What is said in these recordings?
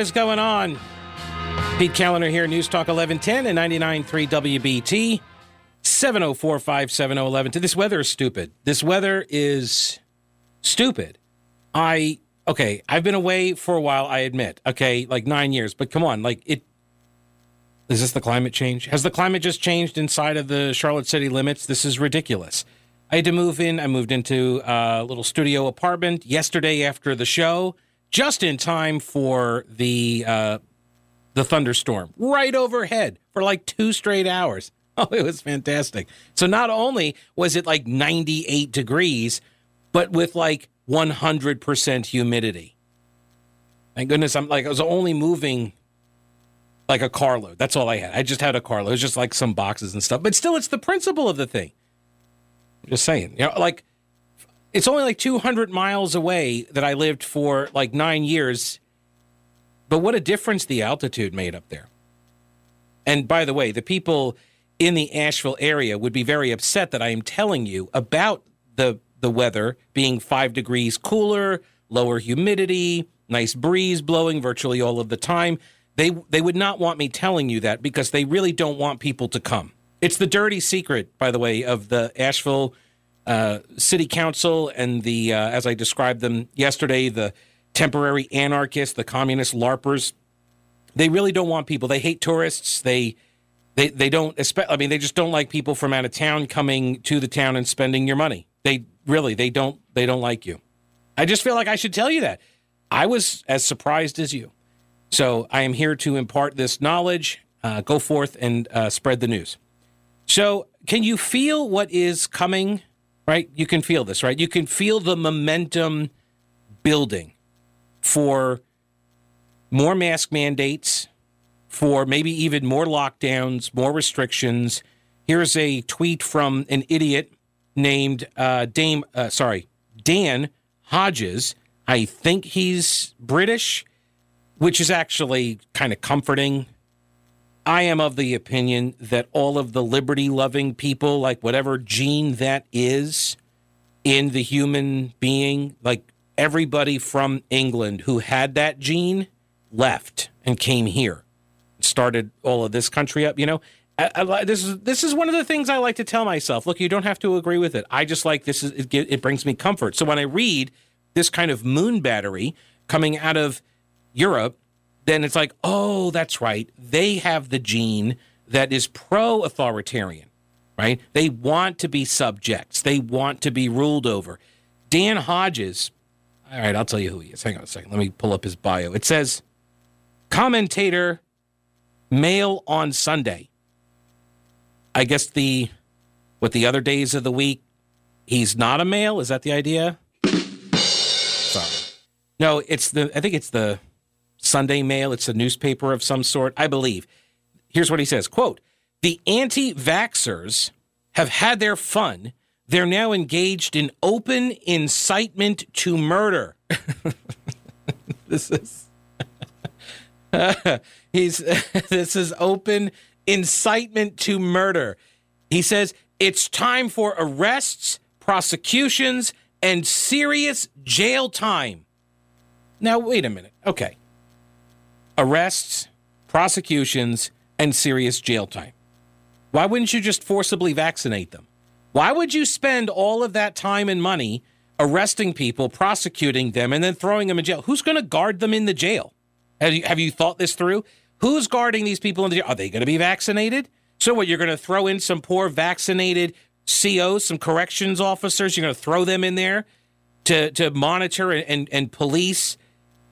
Is going on? Pete Kaliner here, News Talk 1110 and 99.3 WBT. 704 570 This weather is stupid. This weather is stupid. I, okay, I've been away for a while, I admit. Okay, like nine years, but come on, like it. Is this the climate change? Has the climate just changed inside of the Charlotte city limits? This is ridiculous. I had to move in. I moved into a little studio apartment yesterday after the show, just in time for the uh, the thunderstorm right overhead for like two straight hours. Oh, it was fantastic. So not only was it like 98 degrees, but with like 100% humidity. Thank goodness I'm like I was only moving like a carload. That's all I had. I just had a carload. It was just like some boxes and stuff. But still it's the principle of the thing. I'm just saying. You know, like it's only like 200 miles away that I lived for like 9 years. But what a difference the altitude made up there. And by the way, the people in the Asheville area would be very upset that I am telling you about the the weather being 5 degrees cooler, lower humidity, nice breeze blowing virtually all of the time. They they would not want me telling you that because they really don't want people to come. It's the dirty secret, by the way, of the Asheville uh, City Council and the, uh, as I described them yesterday, the temporary anarchists, the communist LARPers. They really don't want people. They hate tourists. They they they don't. I mean, they just don't like people from out of town coming to the town and spending your money. They really they don't they don't like you. I just feel like I should tell you that. I was as surprised as you. So I am here to impart this knowledge. Uh, go forth and uh, spread the news. So, can you feel what is coming? Right? You can feel this, right? You can feel the momentum building for more mask mandates, for maybe even more lockdowns, more restrictions. Here's a tweet from an idiot named uh, Dame, uh, sorry, Dan Hodges. I think he's British, which is actually kind of comforting. I am of the opinion that all of the liberty loving people, like whatever gene that is in the human being, like everybody from England who had that gene left and came here started all of this country up. You know, I, I, this is this is one of the things I like to tell myself. Look, you don't have to agree with it. I just like this is it, it brings me comfort. So when I read this kind of moon battery coming out of Europe, then it's like, oh, that's right. They have the gene that is pro-authoritarian, right? They want to be subjects. They want to be ruled over. Dan Hodges. All right, I'll tell you who he is. Hang on a second. Let me pull up his bio. It says commentator Mail on Sunday. I guess the what the other days of the week he's not a male. Is that the idea? Sorry. No, it's the I think it's the Sunday Mail. It's a newspaper of some sort, I believe. Here's what he says: "Quote: The anti-vaxxers have had their fun. They're now engaged in open incitement to murder." this is He's this is open incitement to murder. He says it's time for arrests, prosecutions, and serious jail time. Now, wait a minute. Okay. Arrests, prosecutions, and serious jail time. Why wouldn't you just forcibly vaccinate them? Why would you spend all of that time and money arresting people, prosecuting them, and then throwing them in jail? Who's going to guard them in the jail? Have you, have you thought this through? Who's guarding these people in the jail? Are they going to be vaccinated? So what? You're going to throw in some poor vaccinated COs, some corrections officers. You're going to throw them in there to to monitor and, and, and police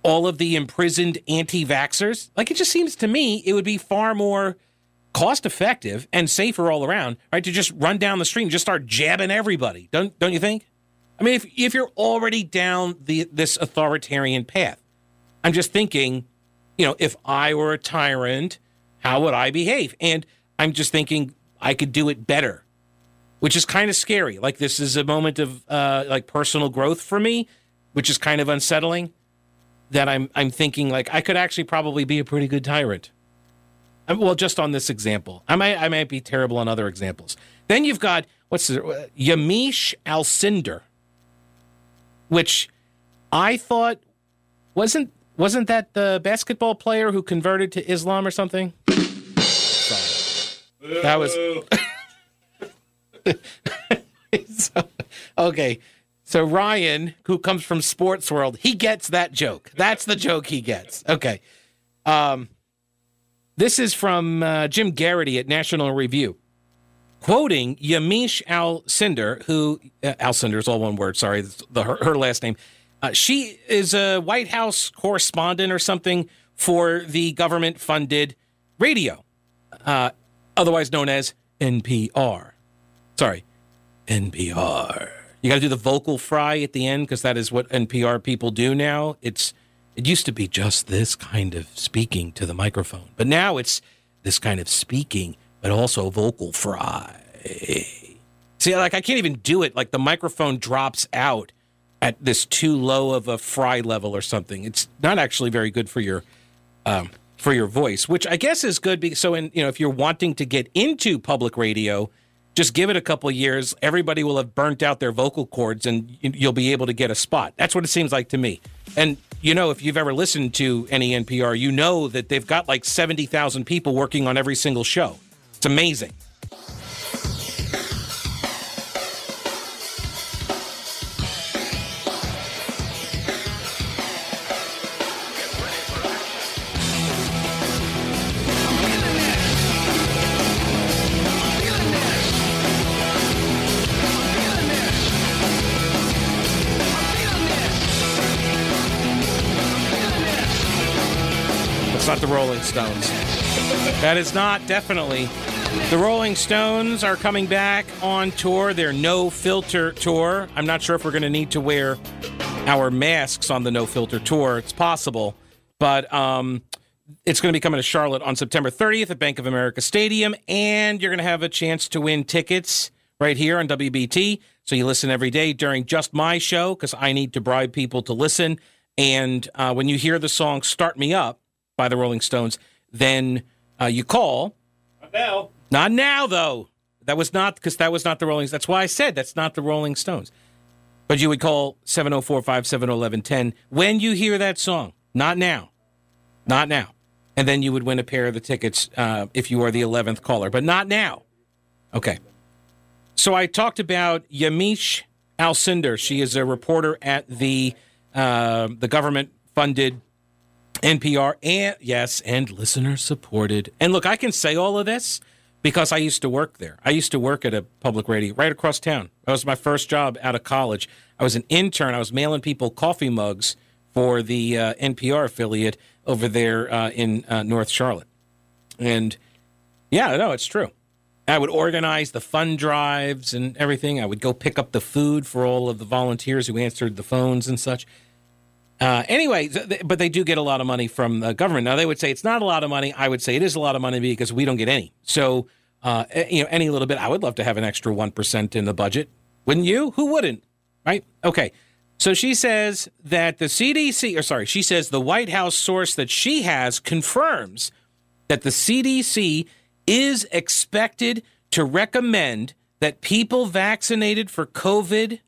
all of the imprisoned anti-vaxxers. Like it just seems to me it would be far more cost effective and safer all around, right? To just run down the street and just start jabbing everybody. Don't don't you think? I mean, if if you're already down the this authoritarian path, I'm just thinking you know, if I were a tyrant, how would I behave? And I'm just thinking I could do it better, which is kind of scary. Like this is a moment of uh, like personal growth for me, which is kind of unsettling. That I'm I'm thinking like I could actually probably be a pretty good tyrant. Uh, well, just on this example, I might I might be terrible on other examples. Then you've got what's the, uh, Yamiche Alcindor, which I thought wasn't wasn't that the basketball player who converted to Islam or something? Sorry. That was. so, okay. So Ryan, who comes from Sports World, he gets that joke. That's the joke he gets. Okay. Um, this is from uh, Jim Geraghty at National Review, quoting Yamiche Alcindor, who uh, Alcindor is all one word. Sorry, the, her, her last name. Uh, she is a White House correspondent or something for the government-funded radio, uh, otherwise known as NPR. Sorry, NPR. You got to do the vocal fry at the end because that is what NPR people do now. It's it used to be just this kind of speaking to the microphone, but now it's this kind of speaking, but also vocal fry. See, like I can't even do it. Like the microphone drops out at this too low of a fry level or something. It's not actually very good for your um, for your voice, which I guess is good. Because, so, in you know, if you're wanting to get into public radio, just give it a couple years. Everybody will have burnt out their vocal cords, and you'll be able to get a spot. That's what it seems like to me. And you know, if you've ever listened to any NPR, you know that they've got like seventy thousand people working on every single show. It's amazing. That is not definitely. The Rolling Stones are coming back on tour, their No Filter tour. I'm not sure if we're going to need to wear our masks on the No Filter tour. It's possible, but um, it's going to be coming to Charlotte on September 30th at Bank of America Stadium, and you're going to have a chance to win tickets right here on WBT. So you listen every day during just my show because I need to bribe people to listen. And uh, when you hear the song "Start Me Up," by the Rolling Stones, then uh, you call. Not now. Not now, though. That was not because that was not the Rolling. Stones. That's why I said that's not the Rolling Stones. But you would call 704 570 1110 when you hear that song. Not now. Not now. And then you would win a pair of the tickets uh, if you are the 11th caller, but not now. Okay. So I talked about Yamiche Alcindor. She is a reporter at the uh, the government funded NPR, and yes, and listener supported. And look, I can say all of this because I used to work there. I used to work at a public radio right across town. That was my first job out of college. I was an intern. I was mailing people coffee mugs for the uh, NPR affiliate over there uh, in uh, North Charlotte. And yeah, no, it's true. I would organize the fund drives and everything. I would go pick up the food for all of the volunteers who answered the phones and such. Uh, anyway, but they do get a lot of money from the government. Now they would say it's not a lot of money. I would say it is a lot of money because we don't get any. So, uh, you know, any little bit. I would love to have an extra one percent in the budget. Wouldn't you? Who wouldn't? Right? Okay. So she says that the CDC, or sorry, she says the White House source that she has confirms that the CDC is expected to recommend that people vaccinated for COVID,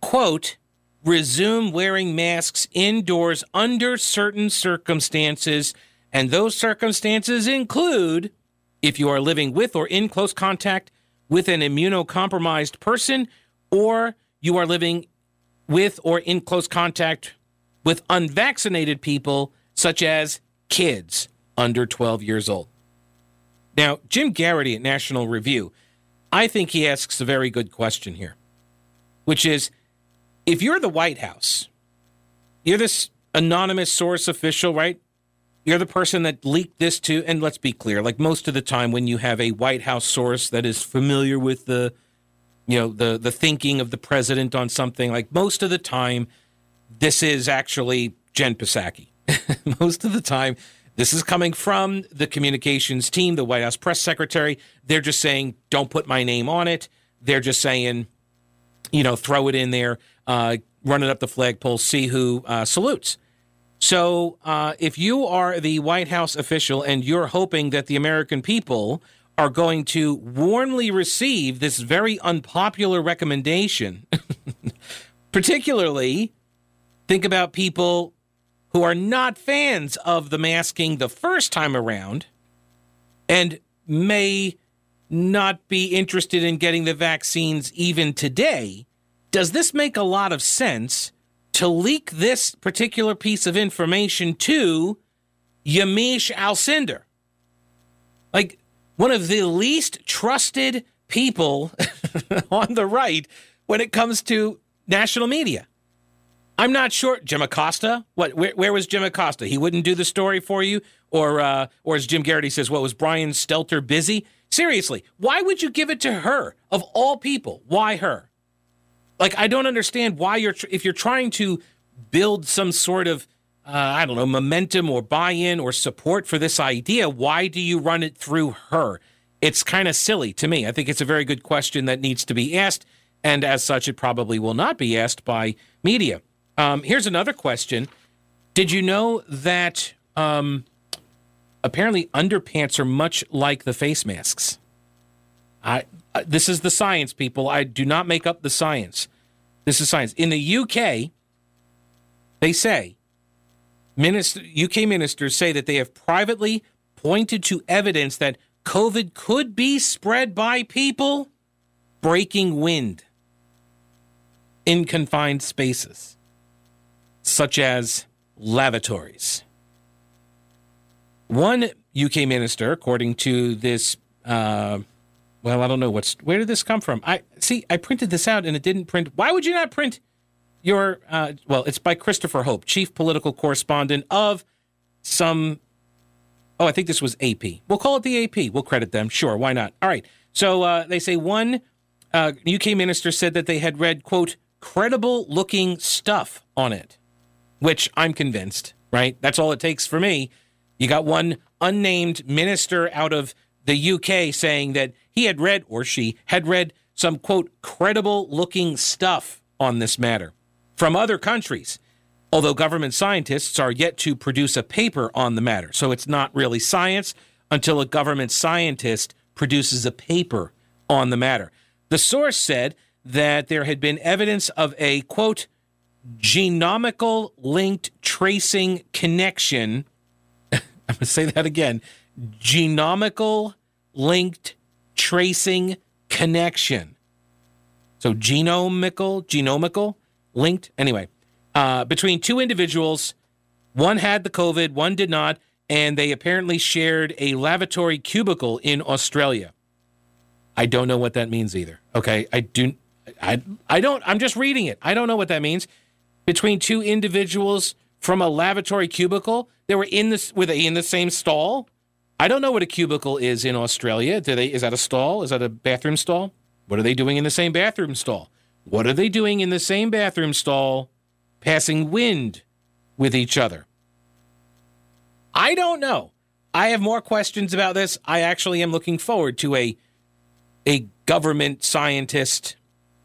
quote, resume wearing masks indoors under certain circumstances, and those circumstances include if you are living with or in close contact with an immunocompromised person, or you are living with or in close contact with unvaccinated people, such as kids under 12 years old. Now, Jim Geraghty at National Review, I think he asks a very good question here, which is if you're the White House, you're this anonymous source official, right? You're the person that leaked this to, and let's be clear, like most of the time when you have a White House source that is familiar with the, you know, the the thinking of the president on something, like most of the time, this is actually Jen Psaki. most of the time, this is coming from the communications team, the White House press secretary. They're just saying, don't put my name on it. They're just saying, you know, throw it in there uh, run it up the flagpole, see who uh, salutes. So, uh, if you are the White House official and you're hoping that the American people are going to warmly receive this very unpopular recommendation, particularly think about people who are not fans of the masking the first time around and may not be interested in getting the vaccines even today, does this make a lot of sense to leak this particular piece of information to Yamiche Alcindor? Like one of the least trusted people on the right when it comes to national media. I'm not sure. Jim Acosta, what? Where, where, was Jim Acosta? He wouldn't do the story for you, or uh, or as Jim Geraghty says, what was Brian Stelter busy? Seriously, why would you give it to her of all people? Why her? Like I don't understand why you're tr- if you're trying to build some sort of uh, I don't know momentum or buy-in or support for this idea. Why do you run it through her? It's kind of silly to me. I think it's a very good question that needs to be asked, and as such, it probably will not be asked by media. Um, here's another question: Did you know that um, apparently underpants are much like the face masks. I this is the science, people. I do not make up the science. This is science. In the UK, they say minister, UK ministers say that they have privately pointed to evidence that COVID could be spread by people breaking wind in confined spaces, such as lavatories. One UK minister, according to this, uh, well, I don't know what's where did this come from. I see. I printed this out and it didn't print. Why would you not print your? Uh, well, it's by Christopher Hope, chief political correspondent of some. Oh, I think this was AP. We'll call it the AP. We'll credit them. Sure, why not? All right. So uh, they say one uh, UK minister said that they had read quote credible looking stuff on it, which I'm convinced. Right. That's all it takes for me you got one unnamed minister out of the UK saying that he had read, or she had read, some quote, credible looking stuff on this matter from other countries. Although government scientists are yet to produce a paper on the matter. So it's not really science until a government scientist produces a paper on the matter. The source said that there had been evidence of a quote, genomical linked tracing connection I'm going to say that again genomical linked tracing connection. So genomical, genomical linked. Anyway, uh, between two individuals, one had the COVID, one did not, and they apparently shared a lavatory cubicle in Australia. I don't know what that means either. Okay, I do. I I don't. I'm just reading it. I don't know what that means. Between two individuals from a lavatory cubicle. They were in this they in the same stall? I don't know what a cubicle is in Australia. Do they is that a stall? Is that a bathroom stall? What are they doing in the same bathroom stall? What are they doing in the same bathroom stall passing wind with each other? I don't know. I have more questions about this. I actually am looking forward to a a government scientist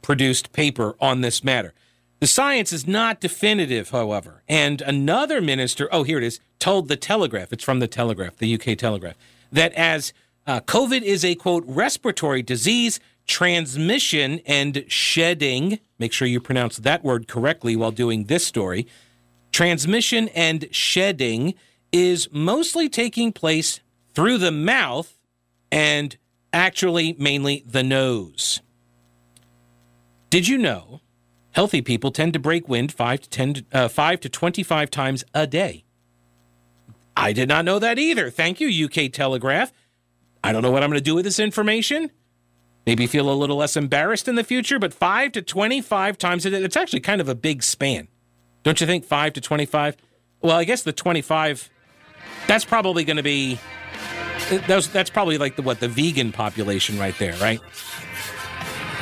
produced paper on this matter. The science is not definitive, however. And another minister, oh, here it is, told the Telegraph, it's from the Telegraph, the UK Telegraph, that as uh, COVID is a quote, respiratory disease, transmission and shedding, make sure you pronounce that word correctly while doing this story. Transmission and shedding is mostly taking place through the mouth and actually mainly the nose. Did you know Healthy people tend to break wind 5 to 10 uh, 5 to 25 times a day. I did not know that either. Thank you UK Telegraph. I don't know what I'm going to do with this information. Maybe feel a little less embarrassed in the future, but 5 to 25 times a day, it's actually kind of a big span. Don't you think 5 to 25? Well, I guess the 25 that's probably going to be that's that's probably like the what the vegan population right there, right?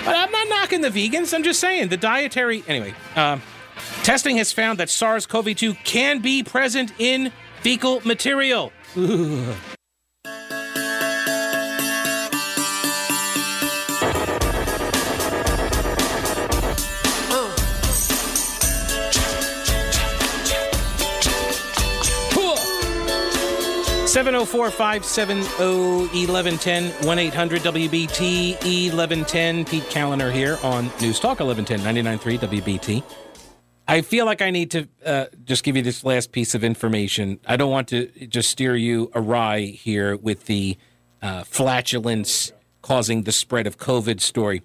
But I'm not knocking the vegans. I'm just saying the dietary. Anyway, uh, testing has found that SARS CoV 2 can be present in fecal material. 704 570 1110 1 800 WBT 1110. Pete Kaliner here on News Talk 1110 993 WBT. I feel like I need to uh, just give you this last piece of information. I don't want to just steer you awry here with the uh, flatulence causing the spread of COVID story.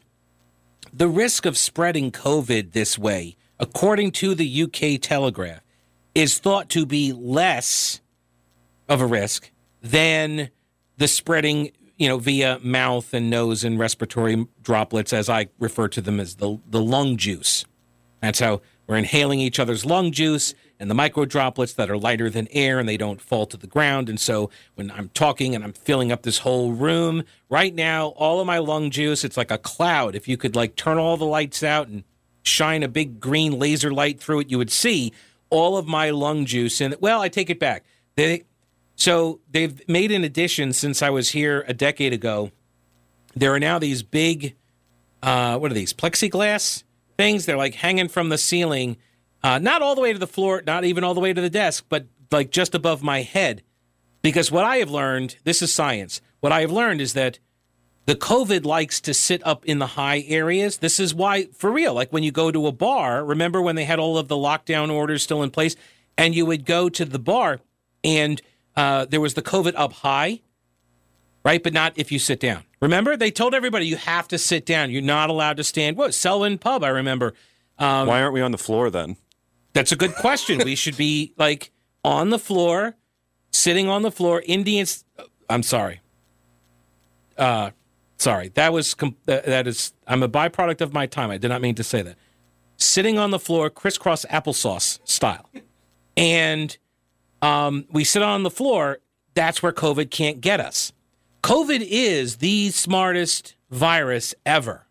The risk of spreading COVID this way, according to the UK Telegraph, is thought to be less of a risk than the spreading, you know, via mouth and nose and respiratory droplets, as I refer to them as the the lung juice. That's how we're inhaling each other's lung juice and the micro droplets that are lighter than air and they don't fall to the ground. And so when I'm talking and I'm filling up this whole room, right now, all of my lung juice, it's like a cloud. If you could like turn all the lights out and shine a big green laser light through it, you would see all of my lung juice. And well, I take it back. They, so they've made an addition since I was here a decade ago. There are now these big, uh, what are these, plexiglass? things. They're like hanging from the ceiling, uh, not all the way to the floor, not even all the way to the desk, but like just above my head. Because what I have learned, this is science, what I have learned is that the COVID likes to sit up in the high areas. This is why, for real, like when you go to a bar, remember when they had all of the lockdown orders still in place, and you would go to the bar and uh, there was the COVID up high, right? But not if you sit down. Remember, they told everybody you have to sit down. You're not allowed to stand. What Selwyn Pub? I remember. Um, Why aren't we on the floor then? That's a good question. we should be like on the floor, sitting on the floor. Indians. I'm sorry. Uh, sorry. That was that is. I'm a byproduct of my time. I did not mean to say that. Sitting on the floor, crisscross applesauce style, and um, we sit on the floor. That's where COVID can't get us. COVID is the smartest virus ever.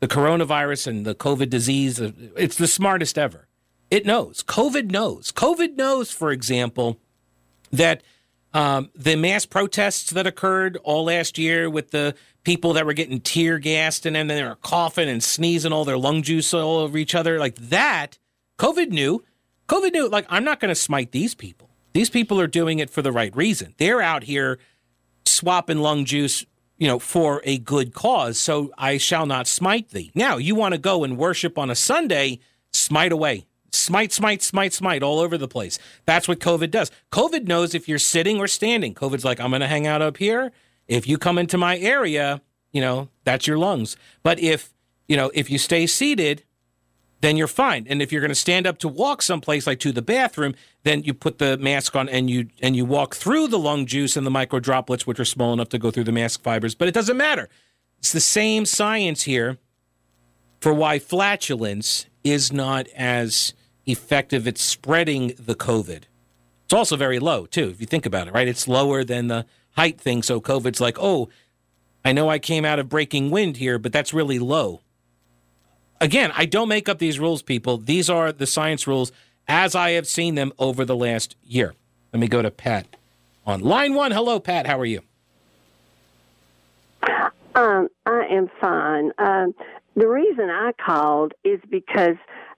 The coronavirus and the COVID disease, it's the smartest ever. It knows. COVID knows. COVID knows, for example, that um, the mass protests that occurred all last year with the people that were getting tear gassed and then they were coughing and sneezing all their lung juice all over each other, like that, COVID knew. COVID knew, like, I'm not going to smite these people. These people are doing it for the right reason. They're out here swapping lung juice, you know, for a good cause. So I shall not smite thee. Now, you want to go and worship on a Sunday, smite away. Smite, smite, smite, smite all over the place. That's what COVID does. COVID knows if you're sitting or standing. COVID's like, I'm going to hang out up here. If you come into my area, you know, that's your lungs. But if, you know, if you stay seated, then you're fine. And if you're going to stand up to walk someplace like to the bathroom, then you put the mask on and you and you walk through the lung juice and the micro droplets, which are small enough to go through the mask fibers. But it doesn't matter. It's the same science here for why flatulence is not as effective at spreading the COVID. It's also very low too, if you think about it, right? It's lower than the height thing. So COVID's like, oh, I know I came out of breaking wind here, but that's really low again, I don't make up these rules, people. These are the science rules as I have seen them over the last year. Let me go to Pat on line one. Hello, Pat. How are you? Um, I am fine. Um, the reason I called is because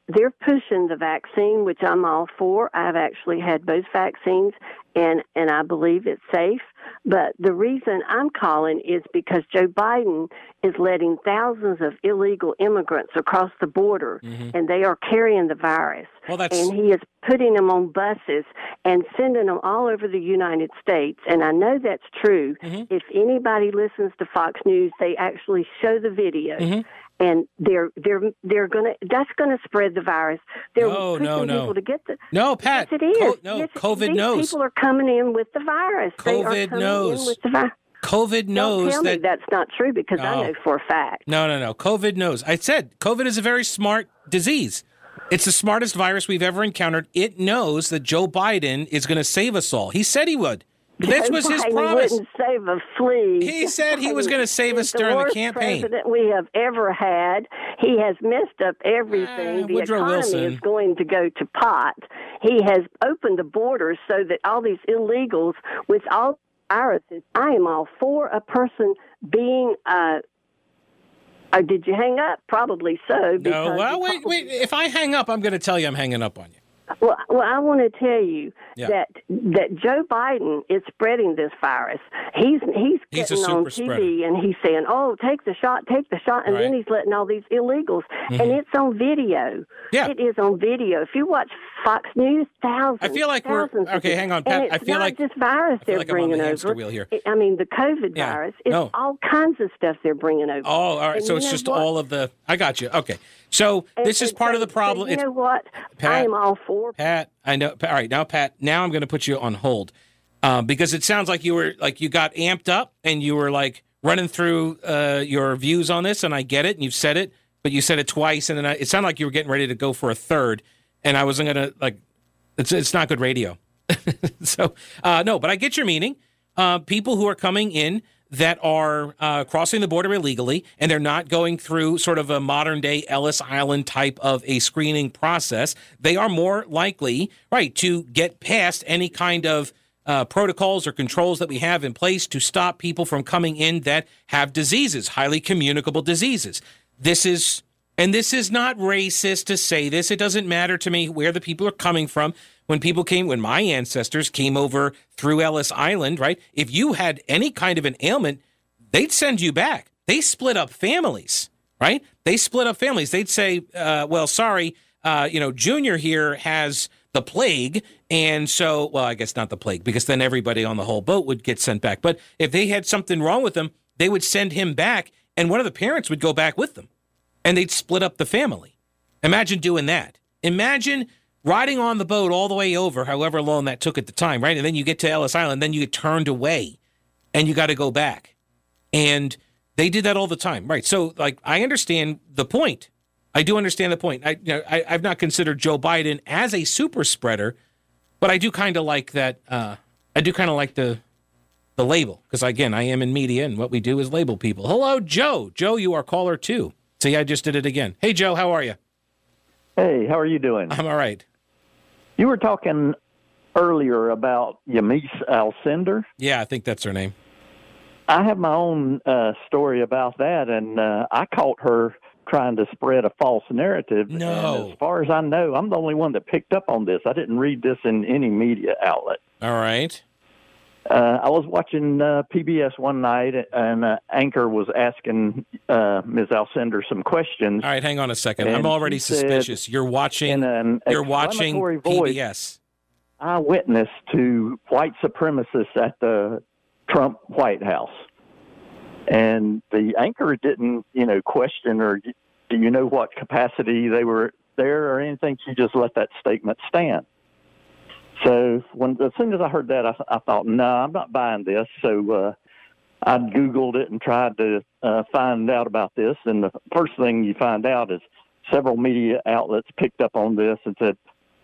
they're pushing the vaccine, which I'm all for. I've actually had both vaccines, and and I believe it's safe. But the reason I'm calling is because Joe Biden is letting thousands of illegal immigrants across the border, mm-hmm. and they are carrying the virus. Well, that's... And he is putting them on buses and sending them all over the United States. And I know that's true. Mm-hmm. If anybody listens to Fox News, they actually show the video. Mm-hmm and they're they're they're gonna that's gonna spread the virus. They're no, no, no. people to get the no, Pat. Yes, it is. Co- no, yes, COVID these knows. People are coming in with the virus. COVID knows. COVID knows that me that's not true because I know for a fact. No, no, no. COVID knows. I said COVID is a very smart disease. It's the smartest virus we've ever encountered. It knows that Joe Biden is going to save us all. He said he would. This was his promise. Save a flea. He said he was going to save us during the, the campaign. President we have ever had. He has messed up everything. Uh, the Woodrow economy Wilson. is going to go to pot. He has opened the borders so that all these illegals with all viruses. I am all for a person being. Uh, uh, did you hang up? Probably so. No. Well, wait, wait. If I hang up, I'm going to tell you I'm hanging up on you. Well, well, I want to tell you yeah. that that Joe Biden is spreading this virus. He's he's, he's getting on TV spreader. and he's saying, "Oh, take the shot, take the shot," and right. then he's letting all these illegals, mm-hmm. and it's on video. Yeah, it is on video. If you watch Fox News, thousands. I feel like we're okay. Hang on, Pat. I feel like this virus they're like bringing over. Wheel here. I mean, the COVID yeah. virus. It's no. all kinds of stuff they're bringing over. Oh, all right. And so it's just what? all of the. I got you. Okay. So and, this is part so, of the problem. So you know what? Pat, I am all for Pat. I know. All right, now Pat. Now I'm going to put you on hold uh, because it sounds like you were like you got amped up and you were like running through uh, your views on this, and I get it, and you've said it, but you said it twice, and then I, it sounded like you were getting ready to go for a third, and I wasn't going to like. It's it's not good radio. so uh, no, but I get your meaning. Uh, people who are coming in that are uh, crossing the border illegally and they're not going through sort of a modern day Ellis Island type of a screening process, they are more likely, right, to get past any kind of uh, protocols or controls that we have in place to stop people from coming in that have diseases, highly communicable diseases. This is, and this is not racist to say this. It doesn't matter to me where the people are coming from when people came, when my ancestors came over through Ellis Island, right? If you had any kind of an ailment, they'd send you back. They split up families, right? They split up families. They'd say, uh, well, sorry, uh, you know, Junior here has the plague. And so, well, I guess not the plague, because then everybody on the whole boat would get sent back. But if they had something wrong with them, they would send him back, and one of the parents would go back with them, and they'd split up the family. Imagine doing that. Imagine riding on the boat all the way over, however long that took at the time, right? And then you get to Ellis Island, then you get turned away and you got to go back. And they did that all the time, right? So, like, I understand the point. I do understand the point. I, you know, I have not considered Joe Biden as a super spreader, but I do kind of like that. Uh, I do kind of like the the label because again, I am in media, and what we do is label people. Hello, Joe. Joe, you are caller two. See, I just did it again. Hey, Joe, how are you? Hey, how are you doing? I'm all right. You were talking earlier about Yamiche Alcindor. Yeah, I think that's her name. I have my own uh, story about that, and uh, I caught her trying to spread a false narrative. No. And as far as I know, I'm the only one that picked up on this. I didn't read this in any media outlet. All right. Uh, I was watching uh, PBS one night, and uh, anchor was asking uh, Ms. Alcindor some questions. All right, hang on a second. I'm already suspicious. You're watching. you're watching PBS. Eyewitness to white supremacists at the Trump White House, and the anchor didn't, you know, question or do you know what capacity they were there or anything. She just let that statement stand. So when as soon as I heard that, I, I thought, no, I'm not buying this. So uh, I googled it and tried to uh, find out about this. And the first thing you find out is several media outlets picked up on this and said,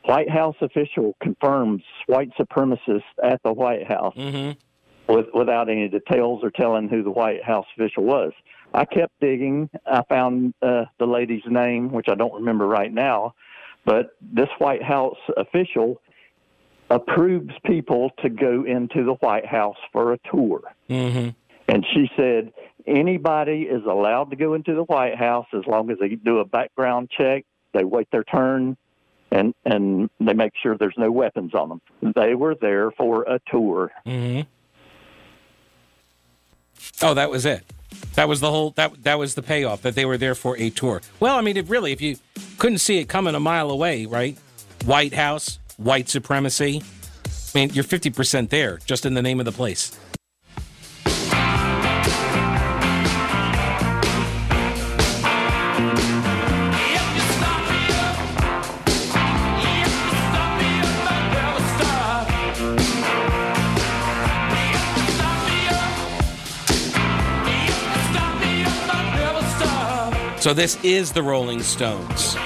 White House official confirms white supremacists at the White House mm-hmm. with, without any details or telling who the White House official was. I kept digging. I found uh, the lady's name, which I don't remember right now, but this White House official approves people to go into the White House for a tour. Mm-hmm. And she said anybody is allowed to go into the White House as long as they do a background check, they wait their turn, and and they make sure there's no weapons on them. They were there for a tour. Mm-hmm. Oh, that was it. That was the whole that that was the payoff that they were there for a tour. Well, I mean, it really, if you couldn't see it coming a mile away, right? White House, white supremacy. I mean, you're 50% there just in the name of the place. So this is the Rolling Stones.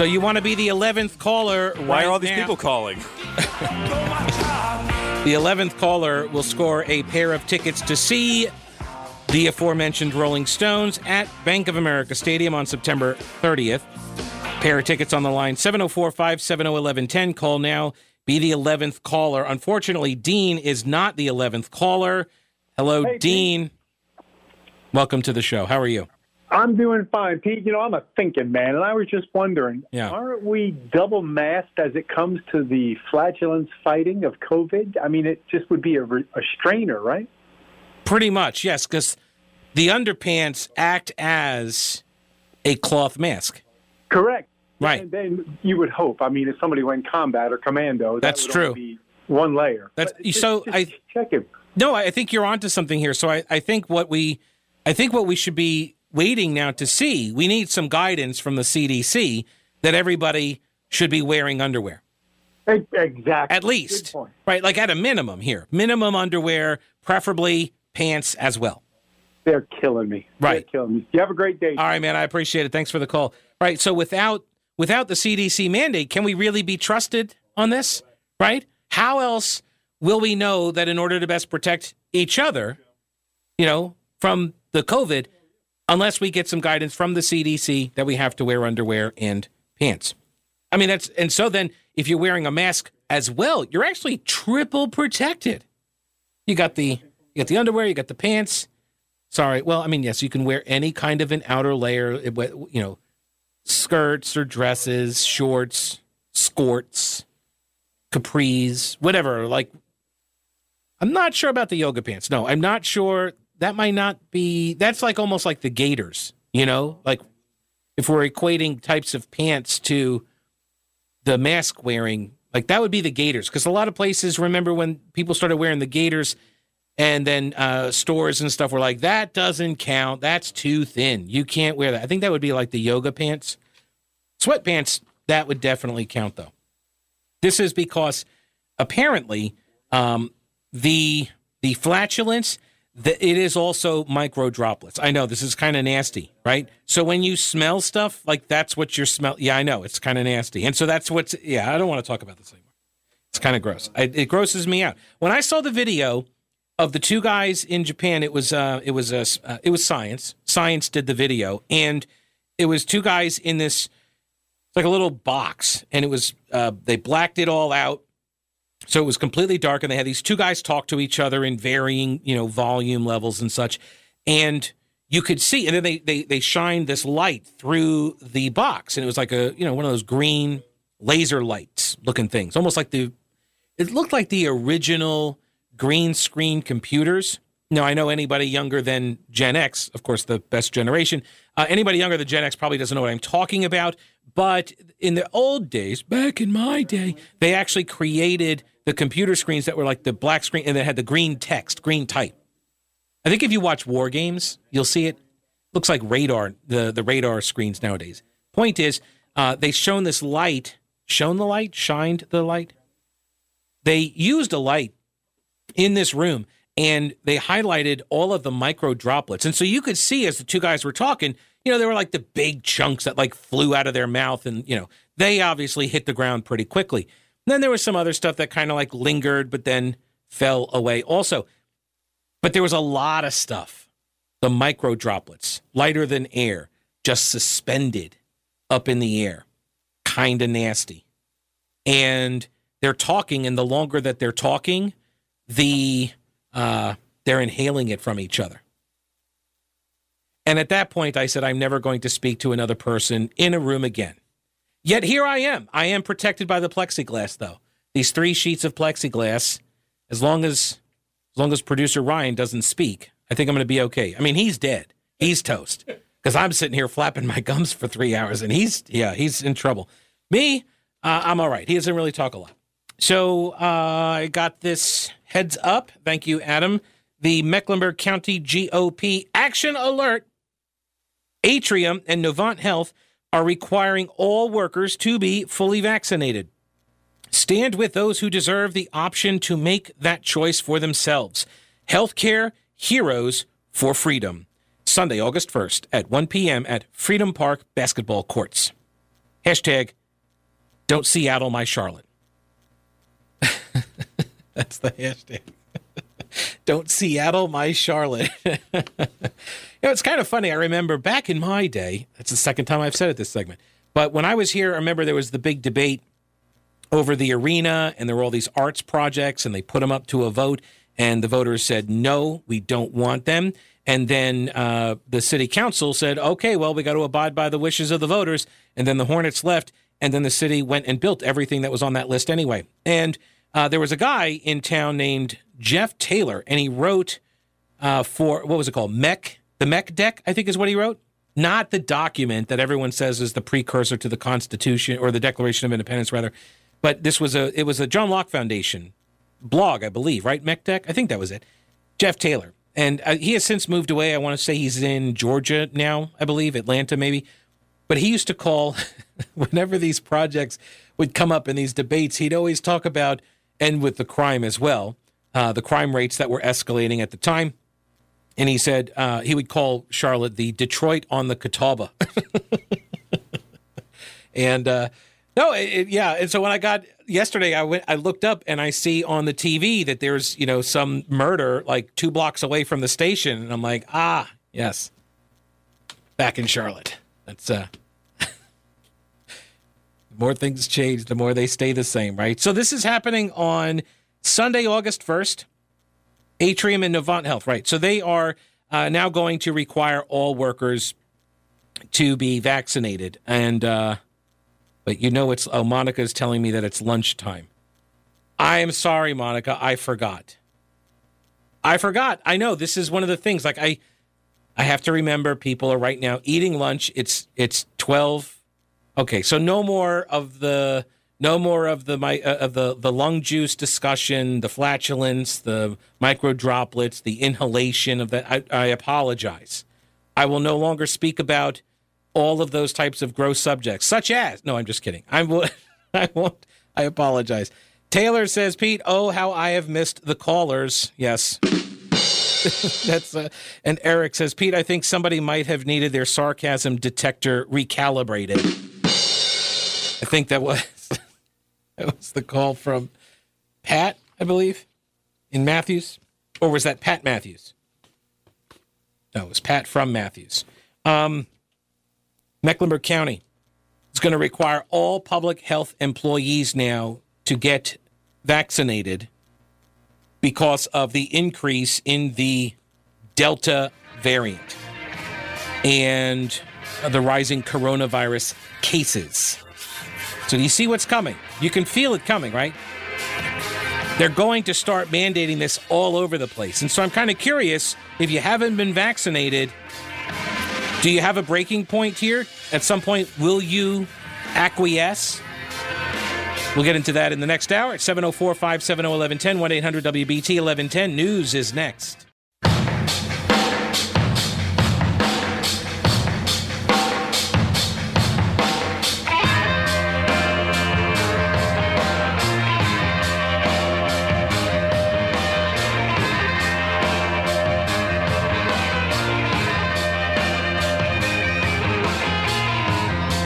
So you want to be the 11th caller Why are all these now? people calling? The 11th caller will score a pair of tickets to see the aforementioned Rolling Stones at Bank of America Stadium on September 30th. Pair of tickets on the line 704 570 1110. Call now. Be the 11th caller. Unfortunately, Dean is not the 11th caller. Hello, Hey, Dean. Welcome to the show. How are you? I'm doing fine, Pete. You know, I'm a thinking man, and I was just wondering, Yeah. aren't we double masked as it comes to the flatulence fighting of COVID? I mean, it just would be a, re- a strainer, right? Pretty much, yes, because the underpants act as a cloth mask. Correct. Right. And then you would hope. I mean, if somebody went combat or commando, that That's would true. one layer. That's- But just- so just I- check it. No, I think you're onto something here. So I, I think what we, I think what we should be waiting now to see. We need some guidance from the CDC that everybody should be wearing underwear Exactly. at least, right? Like at a minimum here, minimum underwear, preferably pants as well. They're killing me. Right. They're killing me. You have a great day. All right, man. I appreciate it. Thanks for the call. Right. So without without the CDC mandate, can we really be trusted on this? Right? How else will we know that in order to best protect each other, you know, from the COVID, unless we get some guidance from the CDC that we have to wear underwear and pants? I mean, that's and so then if you're wearing a mask as well, you're actually triple protected. You got the you got the underwear, you got the pants. Sorry. Well, I mean, yes, you can wear any kind of an outer layer, you know, skirts or dresses, shorts, skirts, capris, whatever. Like, I'm not sure about the yoga pants. No, I'm not sure. That might not be, that's like almost like the gators, you know, like if we're equating types of pants to the mask wearing, like that would be the gators. Because a lot of places, remember when people started wearing the gators and then uh, stores and stuff were like, that doesn't count. That's too thin. You can't wear that. I think that would be like the yoga pants. Sweatpants, that would definitely count, though. This is because apparently um, the the flatulence, it is also micro droplets. I know this is kind of nasty, right? So when you smell stuff, like that's what you're smell. Yeah, I know it's kind of nasty, and so that's what's. Yeah, I don't want to talk about this anymore. It's kind of gross. I, it grosses me out. When I saw the video of the two guys in Japan, it was uh, it was uh, uh, it was science. Science did the video, and it was two guys in this like a little box, and it was uh, they blacked it all out, so it was completely dark, and they had these two guys talk to each other in varying you know volume levels and such, and you could see, and then they they they shined this light through the box, and it was like a you know one of those green laser lights looking things, almost like the it looked like the original green screen computers. Now, I know anybody younger than Gen X, of course, the best generation, uh, anybody younger than Gen X probably doesn't know what I'm talking about. But in the old days, back in my day, they actually created the computer screens that were like the black screen and they had the green text, green type. I think if you watch war games, you'll see it. Looks like radar, the, the radar screens nowadays. Point is, uh, they shown this light, shown the light, shined the light. They used a light in this room and they highlighted all of the micro droplets. And so you could see as the two guys were talking, you know, they were like the big chunks that like flew out of their mouth and, you know, they obviously hit the ground pretty quickly. And then there was some other stuff that kind of like lingered but then fell away also. But there was a lot of stuff. The micro droplets, lighter than air, just suspended up in the air. Kind of nasty. And they're talking and the longer that they're talking, the uh, they're inhaling it from each other. And at that point, I said, I'm never going to speak to another person in a room again. Yet here I am. I am protected by the plexiglass, though. These three sheets of plexiglass, as long as as long as producer Ryan doesn't speak, I think I'm going to be okay. I mean, he's dead. He's toast. Because I'm sitting here flapping my gums for three hours, and he's yeah, he's in trouble. Me, uh, I'm all right. He doesn't really talk a lot. So uh, I got this heads up. Thank you, Adam. The Mecklenburg County GOP action alert. Atrium and Novant Health are requiring all workers to be fully vaccinated. Stand with those who deserve the option to make that choice for themselves. Healthcare heroes for freedom. Sunday, August 1st at 1 p.m. at Freedom Park basketball courts. Hashtag don't Seattle my Charlotte. That's the hashtag. Don't Seattle my Charlotte. you know, it's kind of funny. I remember back in my day, that's the second time I've said it this segment. But when I was here, I remember there was the big debate over the arena, and there were all these arts projects, and they put them up to a vote, and the voters said, no, we don't want them. And then uh, the city council said, okay, well, we got to abide by the wishes of the voters. And then the Hornets left. And then the city went and built everything that was on that list anyway. And uh, there was a guy in town named Jeff Taylor, and he wrote uh, for what was it called? Meck, the Meck Deck, I think is what he wrote. Not the document that everyone says is the precursor to the Constitution or the Declaration of Independence, rather. But this was a it was a John Locke Foundation blog, I believe, right? Meck Deck, I think that was it. Jeff Taylor, and uh, he has since moved away. I want to say he's in Georgia now, I believe, Atlanta maybe. But he used to call whenever these projects would come up in these debates, he'd always talk about and with the crime as well, uh, the crime rates that were escalating at the time. And he said uh, he would call Charlotte the Detroit on the Catawba. and uh, no, it, it, yeah. And so when I got yesterday, I went, I looked up and I see on the TV that there's you know some murder like two blocks away from the station, and I'm like, ah, yes, back in Charlotte. That's uh, more things change, the more they stay the same, right? So this is happening on Sunday, August 1st. Atrium and Novant Health, right? So they are uh, now going to require all workers to be vaccinated. And, uh, but you know, it's, oh, Monica is telling me that it's lunchtime. I am sorry, Monica. I forgot. I forgot. I know this is one of the things. Like I, I have to remember people are right now eating lunch. It's it's twelve Okay, so no more of the no more of the my uh, of the the lung juice discussion, the flatulence, the micro droplets, the inhalation of that. I, I apologize. I will no longer speak about all of those types of gross subjects, such as no, I'm just kidding. I will. I won't. I apologize. Taylor says, Pete, oh, how I have missed the callers. Yes. That's uh, and Eric says, Pete, I think somebody might have needed their sarcasm detector recalibrated. I think that was that was the call from Pat, I believe, in Matthews, or was that Pat Matthews? No, it was Pat from Matthews. Um, Mecklenburg County is going to require all public health employees now to get vaccinated because of the increase in the Delta variant and the rising coronavirus cases. So you see what's coming? You can feel it coming, right? They're going to start mandating this all over the place. And so I'm kind of curious if you haven't been vaccinated, do you have a breaking point here? At some point, will you acquiesce? We'll get into that in the next hour at 704 570 1110, 1 800 WBT 1110. News is next.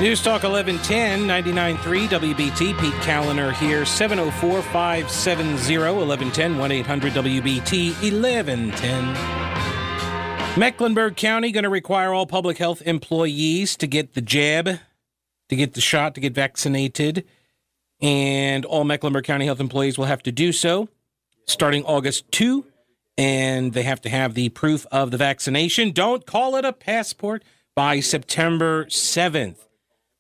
News Talk 1110, 99.3 WBT. Pete Kaliner here, 704 570 1110, 1 800 WBT 1110. Mecklenburg County going to require all public health employees to get the jab, to get the shot, to get vaccinated. And all Mecklenburg County health employees will have to do so starting August 2. And they have to have the proof of the vaccination. Don't call it a passport by September 7th.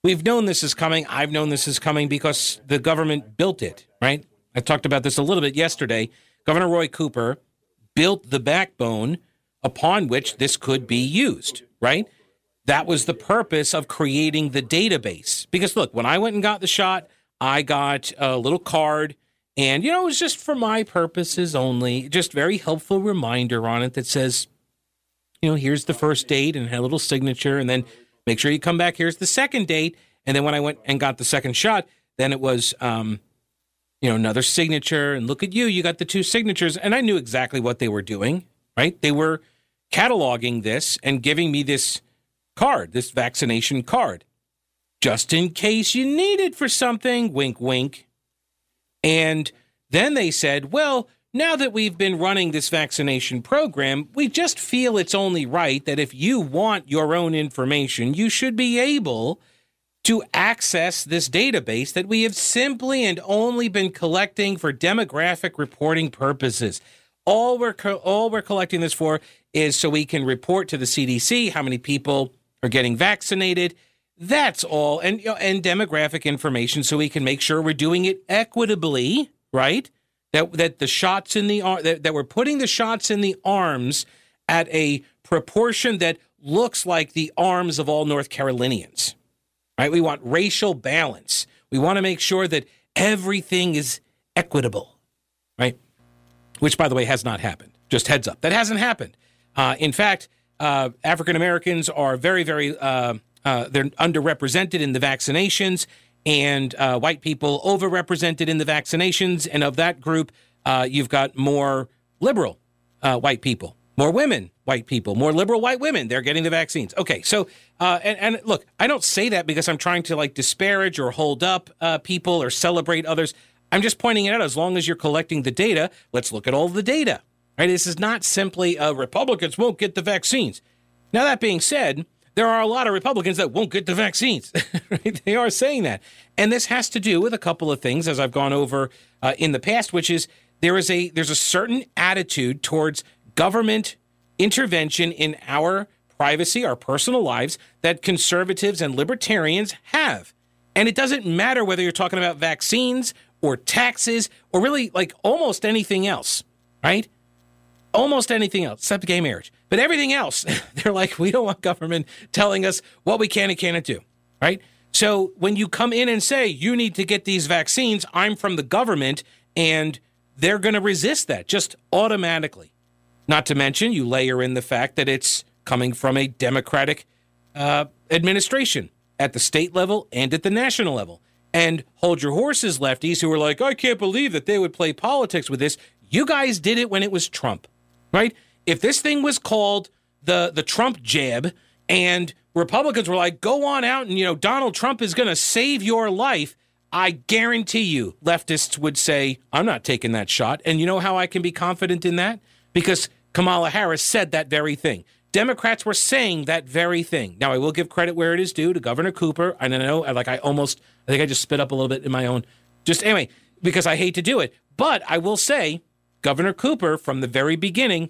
We've known this is coming. I've known this is coming because the government built it, right? I talked about this a little bit yesterday. Governor Roy Cooper built the backbone upon which this could be used, right? That was the purpose of creating the database. Because look, when I went and got the shot, I got a little card and you know, it was just for my purposes only, just very helpful reminder on it that says, you know, here's the first date and had a little signature and then Make sure you come back. Here's the second date. And then when I went and got the second shot, then it was, um, you know, another signature. And look at you, you got the two signatures. And I knew exactly what they were doing, right? They were cataloging this and giving me this card, this vaccination card, just in case you need it for something. Wink, wink. And then they said, well, now that we've been running this vaccination program, we just feel it's only right that if you want your own information, you should be able to access this database that we have simply and only been collecting for demographic reporting purposes. All we're co- all we're collecting this for is so we can report to the CDC how many people are getting vaccinated. That's all, and you know, and demographic information, so we can make sure we're doing it equitably, right? That that the shots in the arm that, that we're putting the shots in the arms at a proportion that looks like the arms of all North Carolinians, right? We want racial balance. We want to make sure that everything is equitable, right? Which, by the way, has not happened. Just heads up, that hasn't happened. Uh, in fact, uh, African Americans are very, very uh, uh, they're underrepresented in the vaccinations, and uh, white people overrepresented in the vaccinations. And of that group, uh, you've got more liberal white people, more women, white people, more liberal white women. They're getting the vaccines. Okay, so and, and, look, I don't say that because I'm trying to like disparage or hold up people or celebrate others. I'm just pointing it out. As long as you're collecting the data, let's look at all the data. Right? This is not simply uh, Republicans won't get the vaccines. Now, that being said, there are a lot of Republicans that won't get the vaccines. right? They are saying that. And this has to do with a couple of things, as I've gone over uh, in the past, which is there is a there's a certain attitude towards government intervention in our privacy, our personal lives, that conservatives and libertarians have. And it doesn't matter whether you're talking about vaccines or taxes or really like almost anything else, right? Almost anything else except gay marriage. But everything else, they're like, we don't want government telling us what we can and cannot do, right? So when you come in and say, you need to get these vaccines, I'm from the government, and they're going to resist that just automatically. Not to mention, you layer in the fact that it's coming from a Democratic uh, administration at the state level and at the national level. And hold your horses, lefties, who are like, I can't believe that they would play politics with this. You guys did it when it was Trump right? If this thing was called the the Trump jab and Republicans were like, go on out and, you know, Donald Trump is going to save your life, I guarantee you leftists would say, I'm not taking that shot. And you know how I can be confident in that? Because Kamala Harris said that very thing. Democrats were saying that very thing. Now, I will give credit where it is due to Governor Cooper. I know, like, I almost, I think I just spit up a little bit in my own, just anyway, because I hate to do it. But I will say, Governor Cooper, from the very beginning,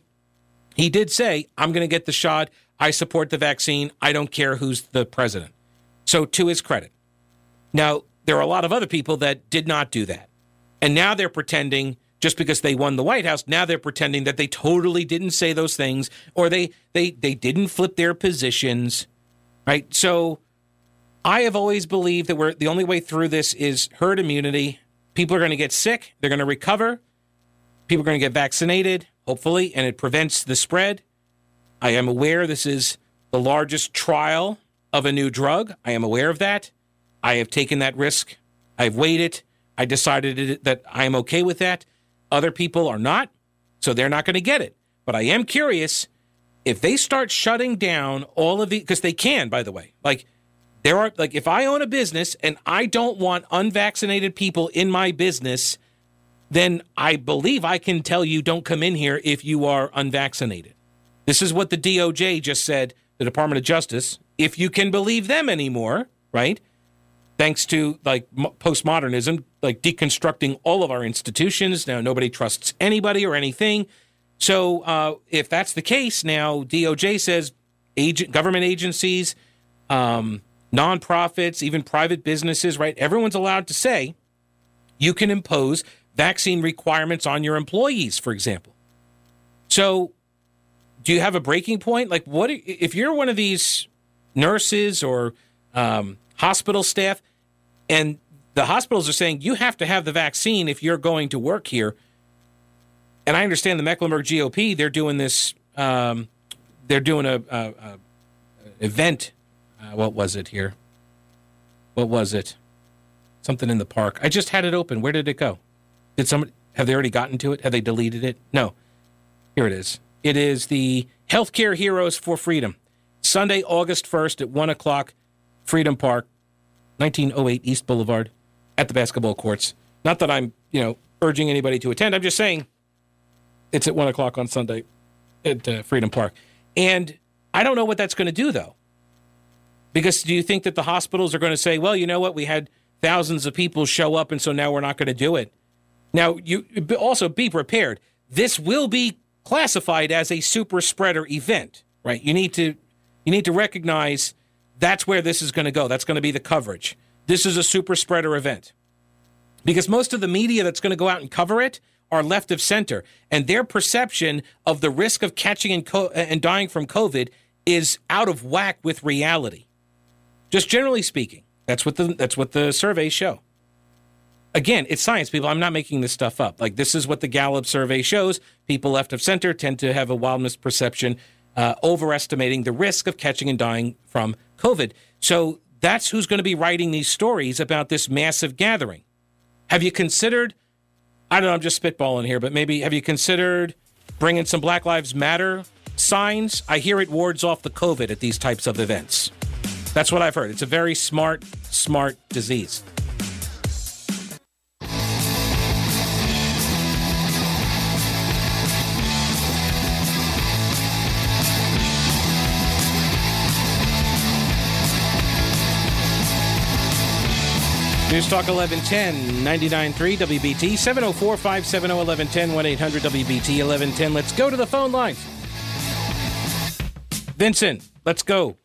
he did say, I'm going to get the shot. I support the vaccine. I don't care who's the president. So, to his credit. Now, there are a lot of other people that did not do that. And now they're pretending just because they won the White House, now they're pretending that they totally didn't say those things or they they they didn't flip their positions. Right? So I have always believed that we're the only way through this is herd immunity. People are going to get sick, they're going to recover, People are going to get vaccinated, hopefully, and it prevents the spread. I am aware this is the largest trial of a new drug. I am aware of that. I have taken that risk. I've weighed it. I decided that I am okay with that. Other people are not, so they're not going to get it. But I am curious if they start shutting down all of the because they can, by the way. Like there are like if I own a business and I don't want unvaccinated people in my business, then I believe I can tell you don't come in here if you are unvaccinated. This is what the DOJ just said, the Department of Justice, if you can believe them anymore, right? Thanks to like postmodernism, like deconstructing all of our institutions. Now nobody trusts anybody or anything. So uh, if that's the case, now DOJ says agent, government agencies, um, nonprofits, even private businesses, right? Everyone's allowed to say you can impose vaccine requirements on your employees, for example. So, do you have a breaking point? Like, what if you're one of these nurses or um, hospital staff, and the hospitals are saying you have to have the vaccine if you're going to work here? And I understand the Mecklenburg GOP; they're doing this. Um, they're doing a, a, a event. Uh, what was it here? What was it? Something in the park. I just had it open. Where did it go? Did somebody have they already gotten to it? Have they deleted it? No. Here it is. It is the Healthcare Heroes for Freedom. Sunday, August 1st at 1 o'clock, Freedom Park, 1908 East Boulevard, at the basketball courts. Not that I'm, you know, urging anybody to attend. I'm just saying it's at 1 o'clock on Sunday at uh, Freedom Park. And I don't know what that's going to do, though. Because do you think that the hospitals are going to say, well, you know what, we had thousands of people show up, and so now we're not going to do it? Now, you also be prepared. This will be classified as a super spreader event, right? You need to you need to recognize that's where this is going to go. That's going to be the coverage. This is a super spreader event. Because most of the media that's going to go out and cover it are left of center, and their perception of the risk of catching and, co- and dying from COVID is out of whack with reality. Just generally speaking, that's what the that's what the surveys show. Again, it's science, people. I'm not making this stuff up. Like this is what the Gallup survey shows. People left of center tend to have a wild misperception, uh, overestimating the risk of catching and dying from COVID. So that's who's going to be writing these stories about this massive gathering. Have you considered? I don't know. I'm just spitballing here, but maybe have you considered bringing some Black Lives Matter signs? I hear it wards off the COVID at these types of events. That's what I've heard. It's a very smart, smart disease. News Talk 1110, 99.3 WBT, 704 570 1110, 1 800 WBT 1110. Let's go to the phone lines. Vincent, let's go.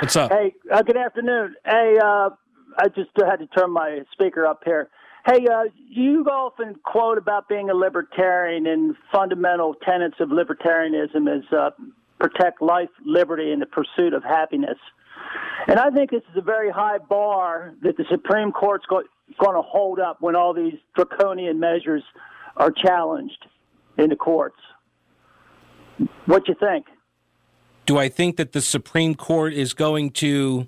What's up? Hey, uh, good afternoon. Hey, uh, I just had to turn my speaker up here. Hey, uh, you often quote about being a libertarian, and fundamental tenets of libertarianism is uh, protect life, liberty, and the pursuit of happiness. And I think this is a very high bar that the Supreme Court's go- going to hold up when all these draconian measures are challenged in the courts. What do you think? Do I think that the Supreme Court is going to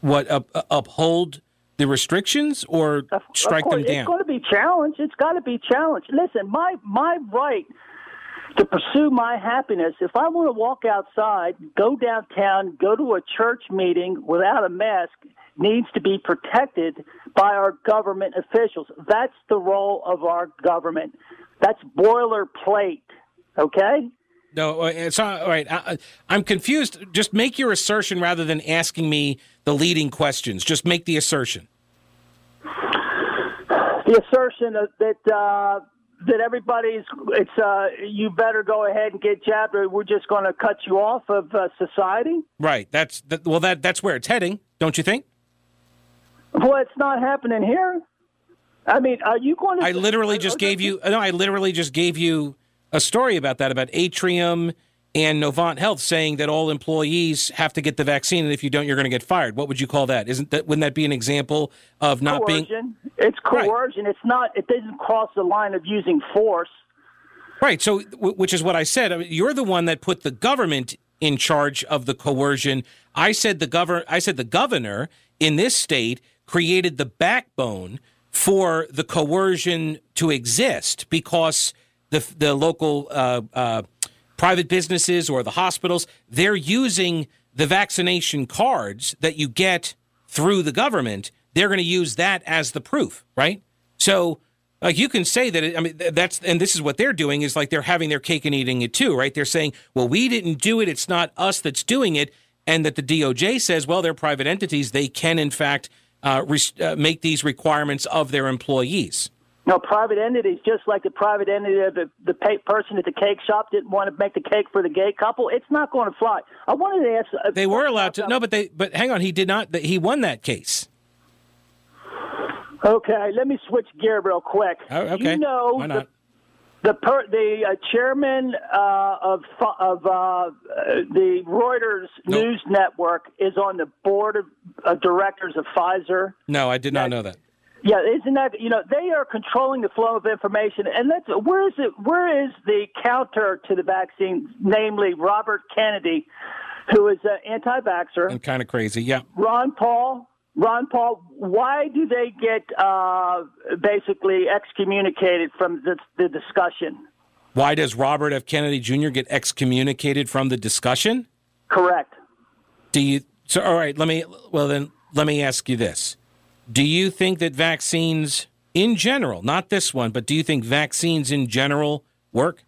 what up, uphold the restrictions or strike course, them down? It's going to be challenged. It's got to be challenged. Listen, my my right to pursue my happiness. If I want to walk outside, go downtown, go to a church meeting without a mask, needs to be protected by our government officials. That's the role of our government. That's boilerplate. Okay. No, uh, it's not all right. I, I'm confused. Just make your assertion rather than asking me the leading questions. Just make the assertion. the assertion that uh, that everybody's it's uh, you better go ahead and get jabbed or we're just going to cut you off of uh, society. Right. That's that, well. That that's where it's heading, don't you think? Well, it's not happening here. I mean, are you going to? I literally just gave you. No, I literally just gave you a story about that about Atrium and Novant Health saying that all employees have to get the vaccine, and if you don't, you're going to get fired. What would you call that? Isn't that wouldn't that be an example of not being coercion. It's Right. coercion. It's not. It doesn't cross the line of using force. Right. So, w- which is what I said. I mean, you're the one that put the government in charge of the coercion. I said the governor. I said the governor in this state created the backbone for the coercion to exist because the the local uh, uh, private businesses or the hospitals they're using the vaccination cards that you get through the government. They're going to use that as the proof, right? So like you can say that it, I mean that's and this is what they're doing is like they're having their cake and eating it too, right? They're saying, "Well, we didn't do it. It's not us that's doing it." And that the DOJ says, "Well, they're private entities. They can in fact uh, res- uh, make these requirements of their employees." No, private entities, just like the private entity of the, the pay, person at the cake shop didn't want to make the cake for the gay couple. It's not going to fly. I wanted to ask. uh, They were allowed to. No, but they but hang on, he did not he won that case. Okay, let me switch gear real quick. Oh, okay. You know Why not? the the, per, the uh, chairman uh, of of uh, uh, the Reuters Nope. news network is on the board of uh, directors of Pfizer. No, I did not know that. Yeah, isn't that you know they are controlling the flow of information, and that's where is it? Where is the counter to the vaccine? Namely, Robert Kennedy, who is an anti-vaxxer. And kind of crazy. Yeah. Ron Paul. Ron Paul, why do they get uh, basically excommunicated from the, the discussion? Why does Robert F. Kennedy Jr. get excommunicated from the discussion? Correct. Do you so all right, let me well then let me ask you this. Do you think that vaccines in general, not this one, but do you think vaccines in general work?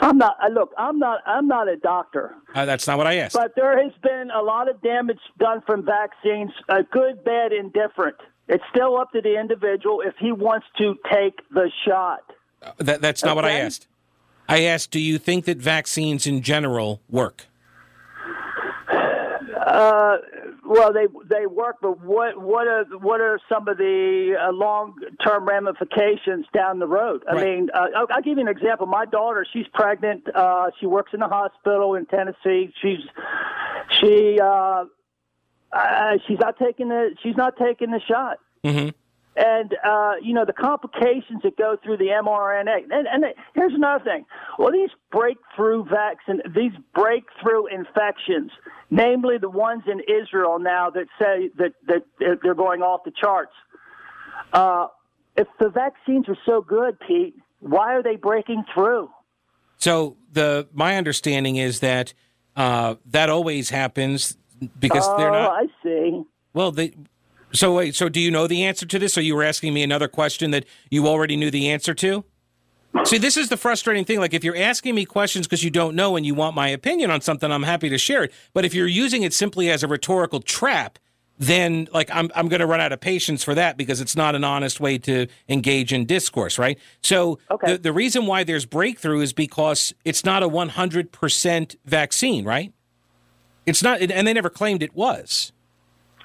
I'm not. Look. I'm not. I'm not a doctor, Uh, that's not what I asked. but there has been a lot of damage done from vaccines. Uh, good, bad, indifferent. It's still up to the individual if he wants to take the shot. That, that's not okay. what I asked. I asked, do you think that vaccines in general work? Uh, well, they they work, but what what are what are some of the uh, long term ramifications down the road? I right. mean, uh, I'll, I'll, give you an example. My daughter, she's pregnant. Uh, she works in a hospital in Tennessee. She's she uh, uh, she's not taking the she's not taking the shot. Mm-hmm and uh, you know the complications that go through the mRNA. And, and here's another thing: well, these breakthrough vaccine, these breakthrough infections, namely the ones in Israel now that say that that they're going off the charts. Uh, if the vaccines are so good, Pete, why are they breaking through? So the my understanding is that uh, that always happens because oh, they're not. I see. Well, they so wait, so do you know the answer to this? Or you were asking me another question that you already knew the answer to? See, this is the frustrating thing. Like, if you're asking me questions because you don't know and you want my opinion on something, I'm happy to share it. But if you're using it simply as a rhetorical trap, then like I'm I'm going to run out of patience for that because it's not an honest way to engage in discourse, right? So okay. the the reason why there's breakthrough is because it's not a 100% vaccine, right? It's not, and they never claimed it was.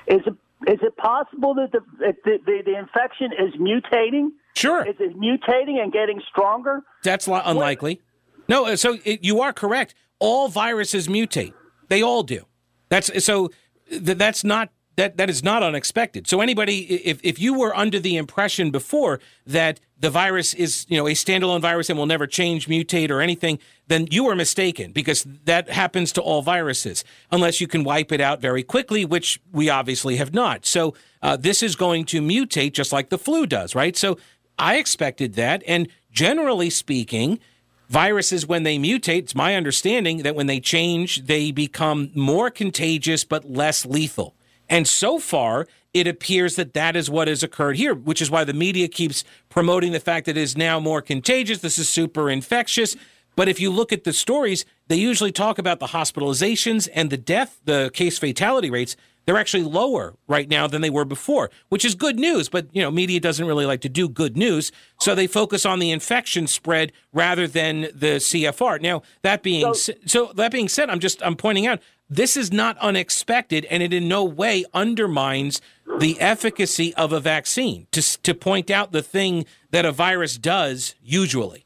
Is is it possible that the, the, the, the infection is mutating? Sure. Is it mutating and getting stronger? That's unlikely. What? No, uh, so it, you are correct. All viruses mutate. They all do. That's so that's not that that is not unexpected. So anybody, if if you were under the impression before that the virus is you know a standalone virus and will never change, mutate, or anything, then you were mistaken because that happens to all viruses unless you can wipe it out very quickly, which we obviously have not. So uh, this is going to mutate just like the flu does, right? So I expected that, and generally speaking. Viruses, when they mutate, it's my understanding that when they change, they become more contagious but less lethal. And so far, it appears that that is what has occurred here, which is why the media keeps promoting the fact that it is now more contagious. This is super infectious. But if you look at the stories, they usually talk about the hospitalizations and the death, the case fatality rates. They're actually lower right now than they were before, which is good news. But, you know, media doesn't really like to do good news. So they focus on the infection spread rather than the CFR. Now, that being so, so that being said, I'm just I'm pointing out this is not unexpected, and it in no way undermines the efficacy of a vaccine to, to point out the thing that a virus does usually.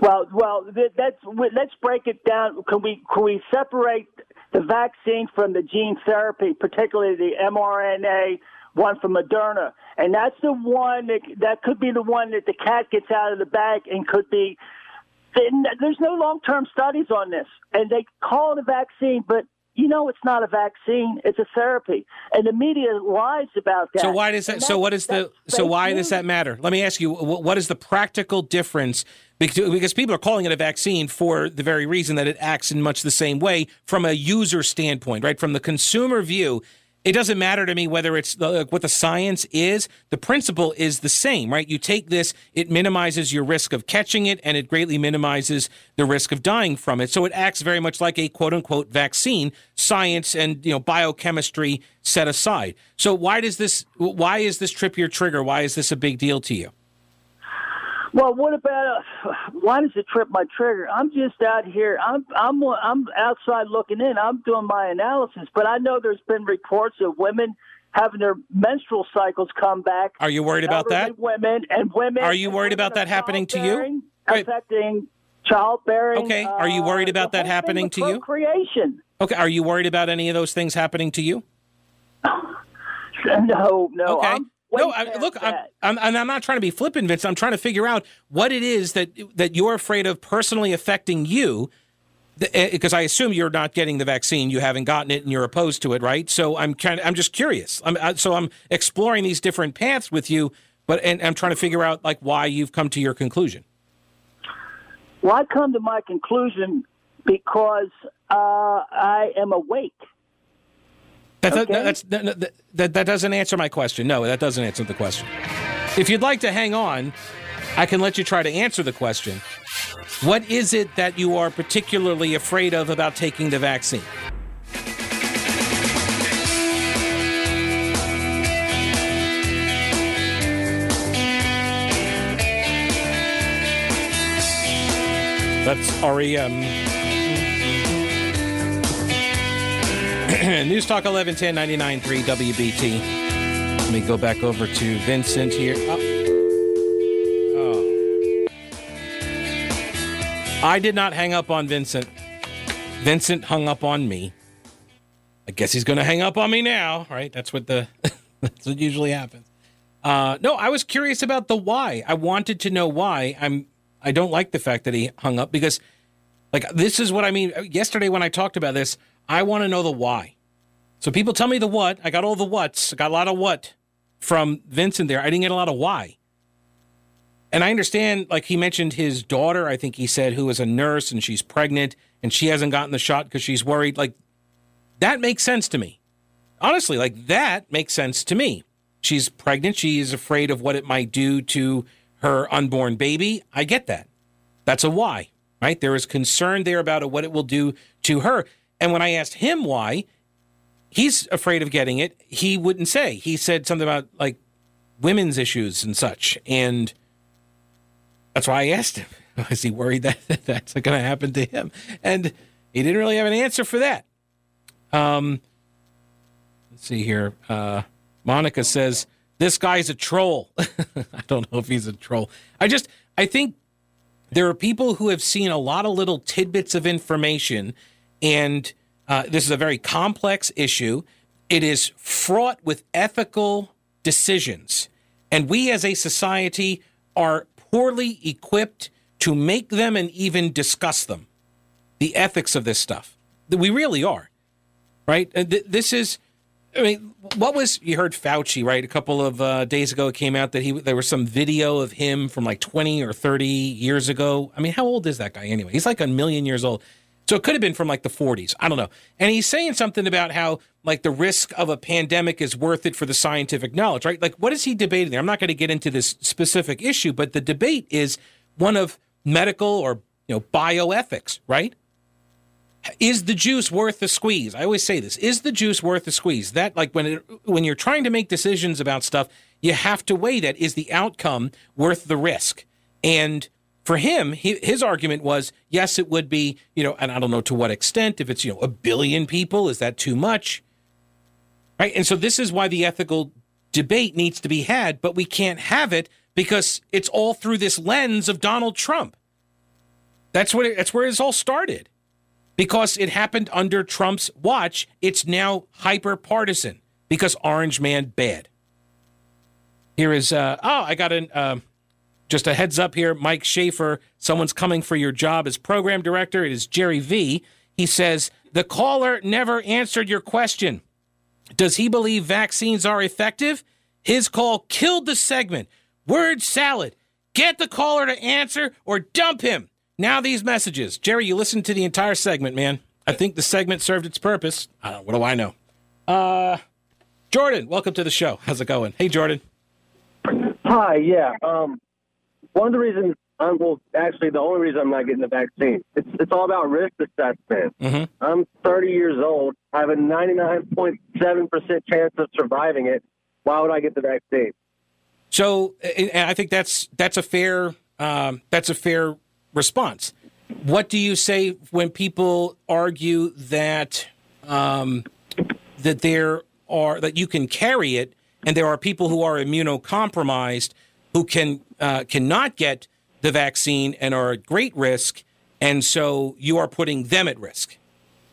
Well, well, that's, let's break it down. Can we can we separate the vaccine from the gene therapy, particularly the mRNA one from Moderna, and that's the one that that could be the one that the cat gets out of the bag and could be. There's no long-term studies on this, and they call it a vaccine, but you know it's not a vaccine; it's a therapy, and the media lies about that. So why does that? So what is the? So why does that matter? Let me ask you: what is the practical difference? Because people are calling it a vaccine for the very reason that it acts in much the same way from a user standpoint, right? From the consumer view, it doesn't matter to me whether it's uh, the, what the science is. The principle is the same, right? You take this, it minimizes your risk of catching it, and it greatly minimizes the risk of dying from it. So it acts very much like a quote unquote vaccine. Science and you know biochemistry set aside. So why does this? Why is this trip your trigger? Why is this a big deal to you? Well, what about uh, why does it trip my trigger? I'm just out here. I'm I'm I'm outside looking in. I'm doing my analysis, but I know there's been reports of women having their menstrual cycles come back. Are you worried about that? Women and women. Are you worried about that happening to you? Affecting childbearing. Okay. Are you worried uh, about uh, that happening to you? Creation. Okay. Are you worried about any of those things happening to you? no, no. Okay. I'm, no, I, look, I'm, I'm, I'm, not trying to be flippant, Vince. I'm trying to figure out what it is that that you're afraid of personally affecting you, because eh, I assume you're not getting the vaccine, you haven't gotten it, and you're opposed to it, right? So I'm kind of, I'm just curious. I'm, so I'm exploring these different paths with you, but and I'm trying to figure out like why you've come to your conclusion. Well, I come to my conclusion because uh, I am awake. That, okay. that, that, that, that doesn't answer my question. No, that doesn't answer the question. If you'd like to hang on, I can let you try to answer the question. What is it that you are particularly afraid of about taking the vaccine? that's REM. News Talk 1110 99.3 WBT. Let me go back over to Vincent here. Oh. oh. I did not hang up on Vincent. Vincent hung up on me. I guess he's going to hang up on me now, right? That's what the that's what usually happens. Uh, no, I was curious about the why. I wanted to know why. I'm I don't like the fact that he hung up because, like, this is what I mean. Yesterday when I talked about this, I want to know the why. So people tell me the what. I got all the whats. I got a lot of what from Vincent there. I didn't get a lot of why. And I understand, like he mentioned his daughter, I think he said, who is a nurse and she's pregnant and she hasn't gotten the shot because she's worried. Like, that makes sense to me. Honestly, like, that makes sense to me. She's pregnant. She is afraid of what it might do to her unborn baby. I get that. That's a why, right? There is concern there about what it will do to her. And when I asked him why, he's afraid of getting it. He wouldn't say. He said something about like women's issues and such. And that's why I asked him. Is he worried that that's going to happen to him? And he didn't really have an answer for that. Um, let's see here. Uh, Monica says, this guy's a troll. I don't know if he's a troll. I just, I think there are people who have seen a lot of little tidbits of information, and uh, this is a very complex issue. It is fraught with ethical decisions, and we as a society are poorly equipped to make them and even discuss them. The ethics of this stuff. We really are, right? This is I mean, what was you heard Fauci right? A couple of uh, days ago, it came out that he there was some video of him from like twenty or thirty years ago. I mean, how old is that guy anyway? He's like a million years old. So it could have been from like the 40s. I don't know. And he's saying something about how like the risk of a pandemic is worth it for the scientific knowledge, right? Like what is he debating there? I'm not going to get into this specific issue, but the debate is one of medical or you know bioethics, right? is the juice worth the squeeze? I always say this: is the juice worth the squeeze? That like when it, when you're trying to make decisions about stuff, you have to weigh that: is the outcome worth the risk? And for him, he, his argument was yes, it would be. You know, and I don't know to what extent. If it's you know a billion people, is that too much? Right. And so this is why the ethical debate needs to be had, but we can't have it because it's all through this lens of Donald Trump. That's what it, that's where it's all started because it happened under Trump's watch. It's now hyper partisan because Orange Man bad. Here is uh, oh, I got an uh, just a heads up here, Mike Schaefer. Someone's coming for your job as program director. It is Jerry V. He says the caller never answered your question. Does he believe vaccines are effective? His call killed the segment. Word salad. Get the caller to answer or dump him. Now these messages. Jerry, you listened to the entire segment, man. I think the segment served its purpose. Uh, what do I know? Uh, Jordan, welcome to the show. How's it going? Hey, Jordan. Hi, yeah. Um, one of the reasons I'm well, actually the only reason I'm not getting the vaccine. It's it's all about risk assessment. Mm-hmm. I'm 30 years old. I have a 99.7 percent chance of surviving it. Why would I get the vaccine? So, and I think that's that's a fair um, that's a fair response. What do you say when people argue that um, that there are that you can carry it, and there are people who are immunocompromised who can uh, cannot get the vaccine and are at great risk, and so you are putting them at risk?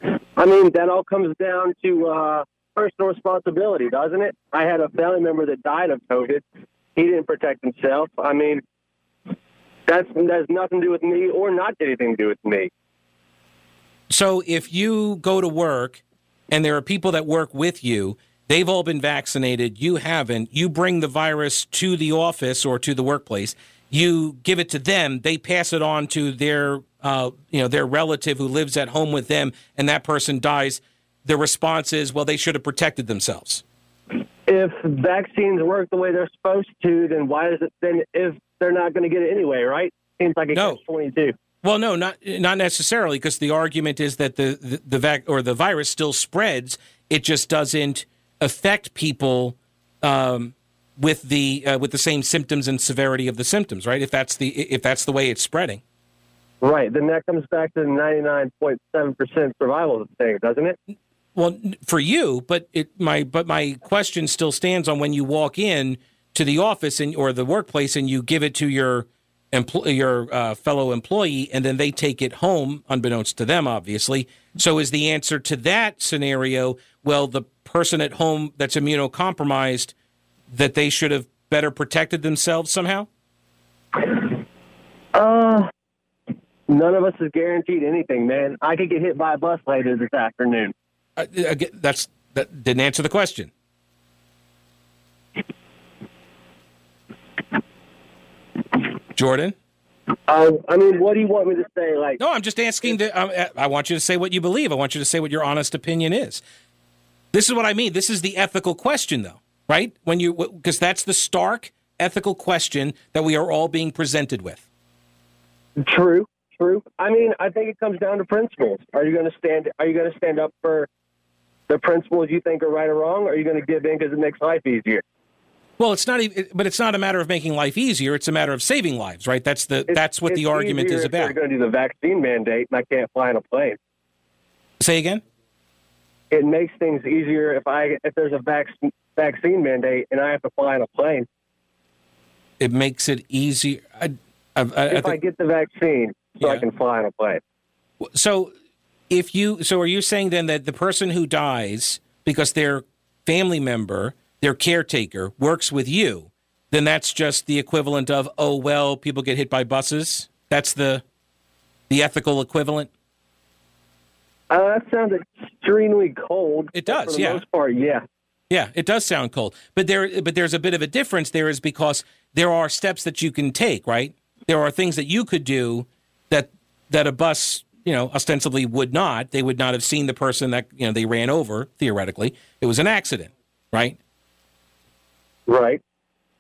I mean, that all comes down to uh, personal responsibility, doesn't it? I had a family member that died of COVID. He didn't protect himself. I mean, that's that has nothing to do with me or not anything to do with me. So if you go to work and there are people that work with you, they've all been vaccinated, you haven't, you bring the virus to the office or to the workplace, you give it to them, they pass it on to their uh, you know, their relative who lives at home with them and that person dies, the response is, well, they should have protected themselves. If vaccines work the way they're supposed to, then why is it then if they're not going to get it anyway, right? Seems like a no. twenty-two. Well, no, not not necessarily, because the argument is that the the, the vac or the virus still spreads. It just doesn't affect people um, with the uh, with the same symptoms and severity of the symptoms, right? If that's the if that's the way it's spreading. Right. Then that comes back to the 99.7% survival thing, doesn't it? Well, for you, but it my but my question still stands on when you walk in to the office and or the workplace and you give it to your empl- your uh, fellow employee and then they take it home unbeknownst to them obviously. So is the answer to that scenario well the person at home that's immunocompromised that they should have better protected themselves somehow? Uh none of us is guaranteed anything, man. I could get hit by a bus later this afternoon. Uh, that's that didn't answer the question. Jordan. Uh, I mean, what do you want me to say? Like, no, I'm just asking. To, um, I want you to say what you believe. I want you to say what your honest opinion is. This is what I mean. This is the ethical question, though, right? When you because that's the stark ethical question that we are all being presented with. True, true. I mean, I think it comes down to principles. Are you going to stand? Are you going to stand up for the principles you think are right or wrong? Or are you going to give in because it makes life easier? Well, it's not, even, but it's not a matter of making life easier. It's a matter of saving lives, right? That's the it's, that's what the argument is about. You're going to do the vaccine mandate, and I can't fly in a plane. Say again. It makes things easier if I if there's a vac- vaccine mandate and I have to fly on a plane. It makes it easier. I, I, I, if I, get the vaccine, so yeah. I can fly on a plane. So if you so are you saying then that the person who dies because their family member, their caretaker, works with you, then that's just the equivalent of oh well, people get hit by buses. That's the the ethical equivalent. Uh, that sounds extremely cold. It does, for the yeah. Most part, yeah. Yeah, it does sound cold, but there, but there's a bit of a difference. There is because there are steps that you can take, right? There are things that you could do that that a bus you know, ostensibly would not. They would not have seen the person that, you know, they ran over, theoretically. It was an accident, right? Right.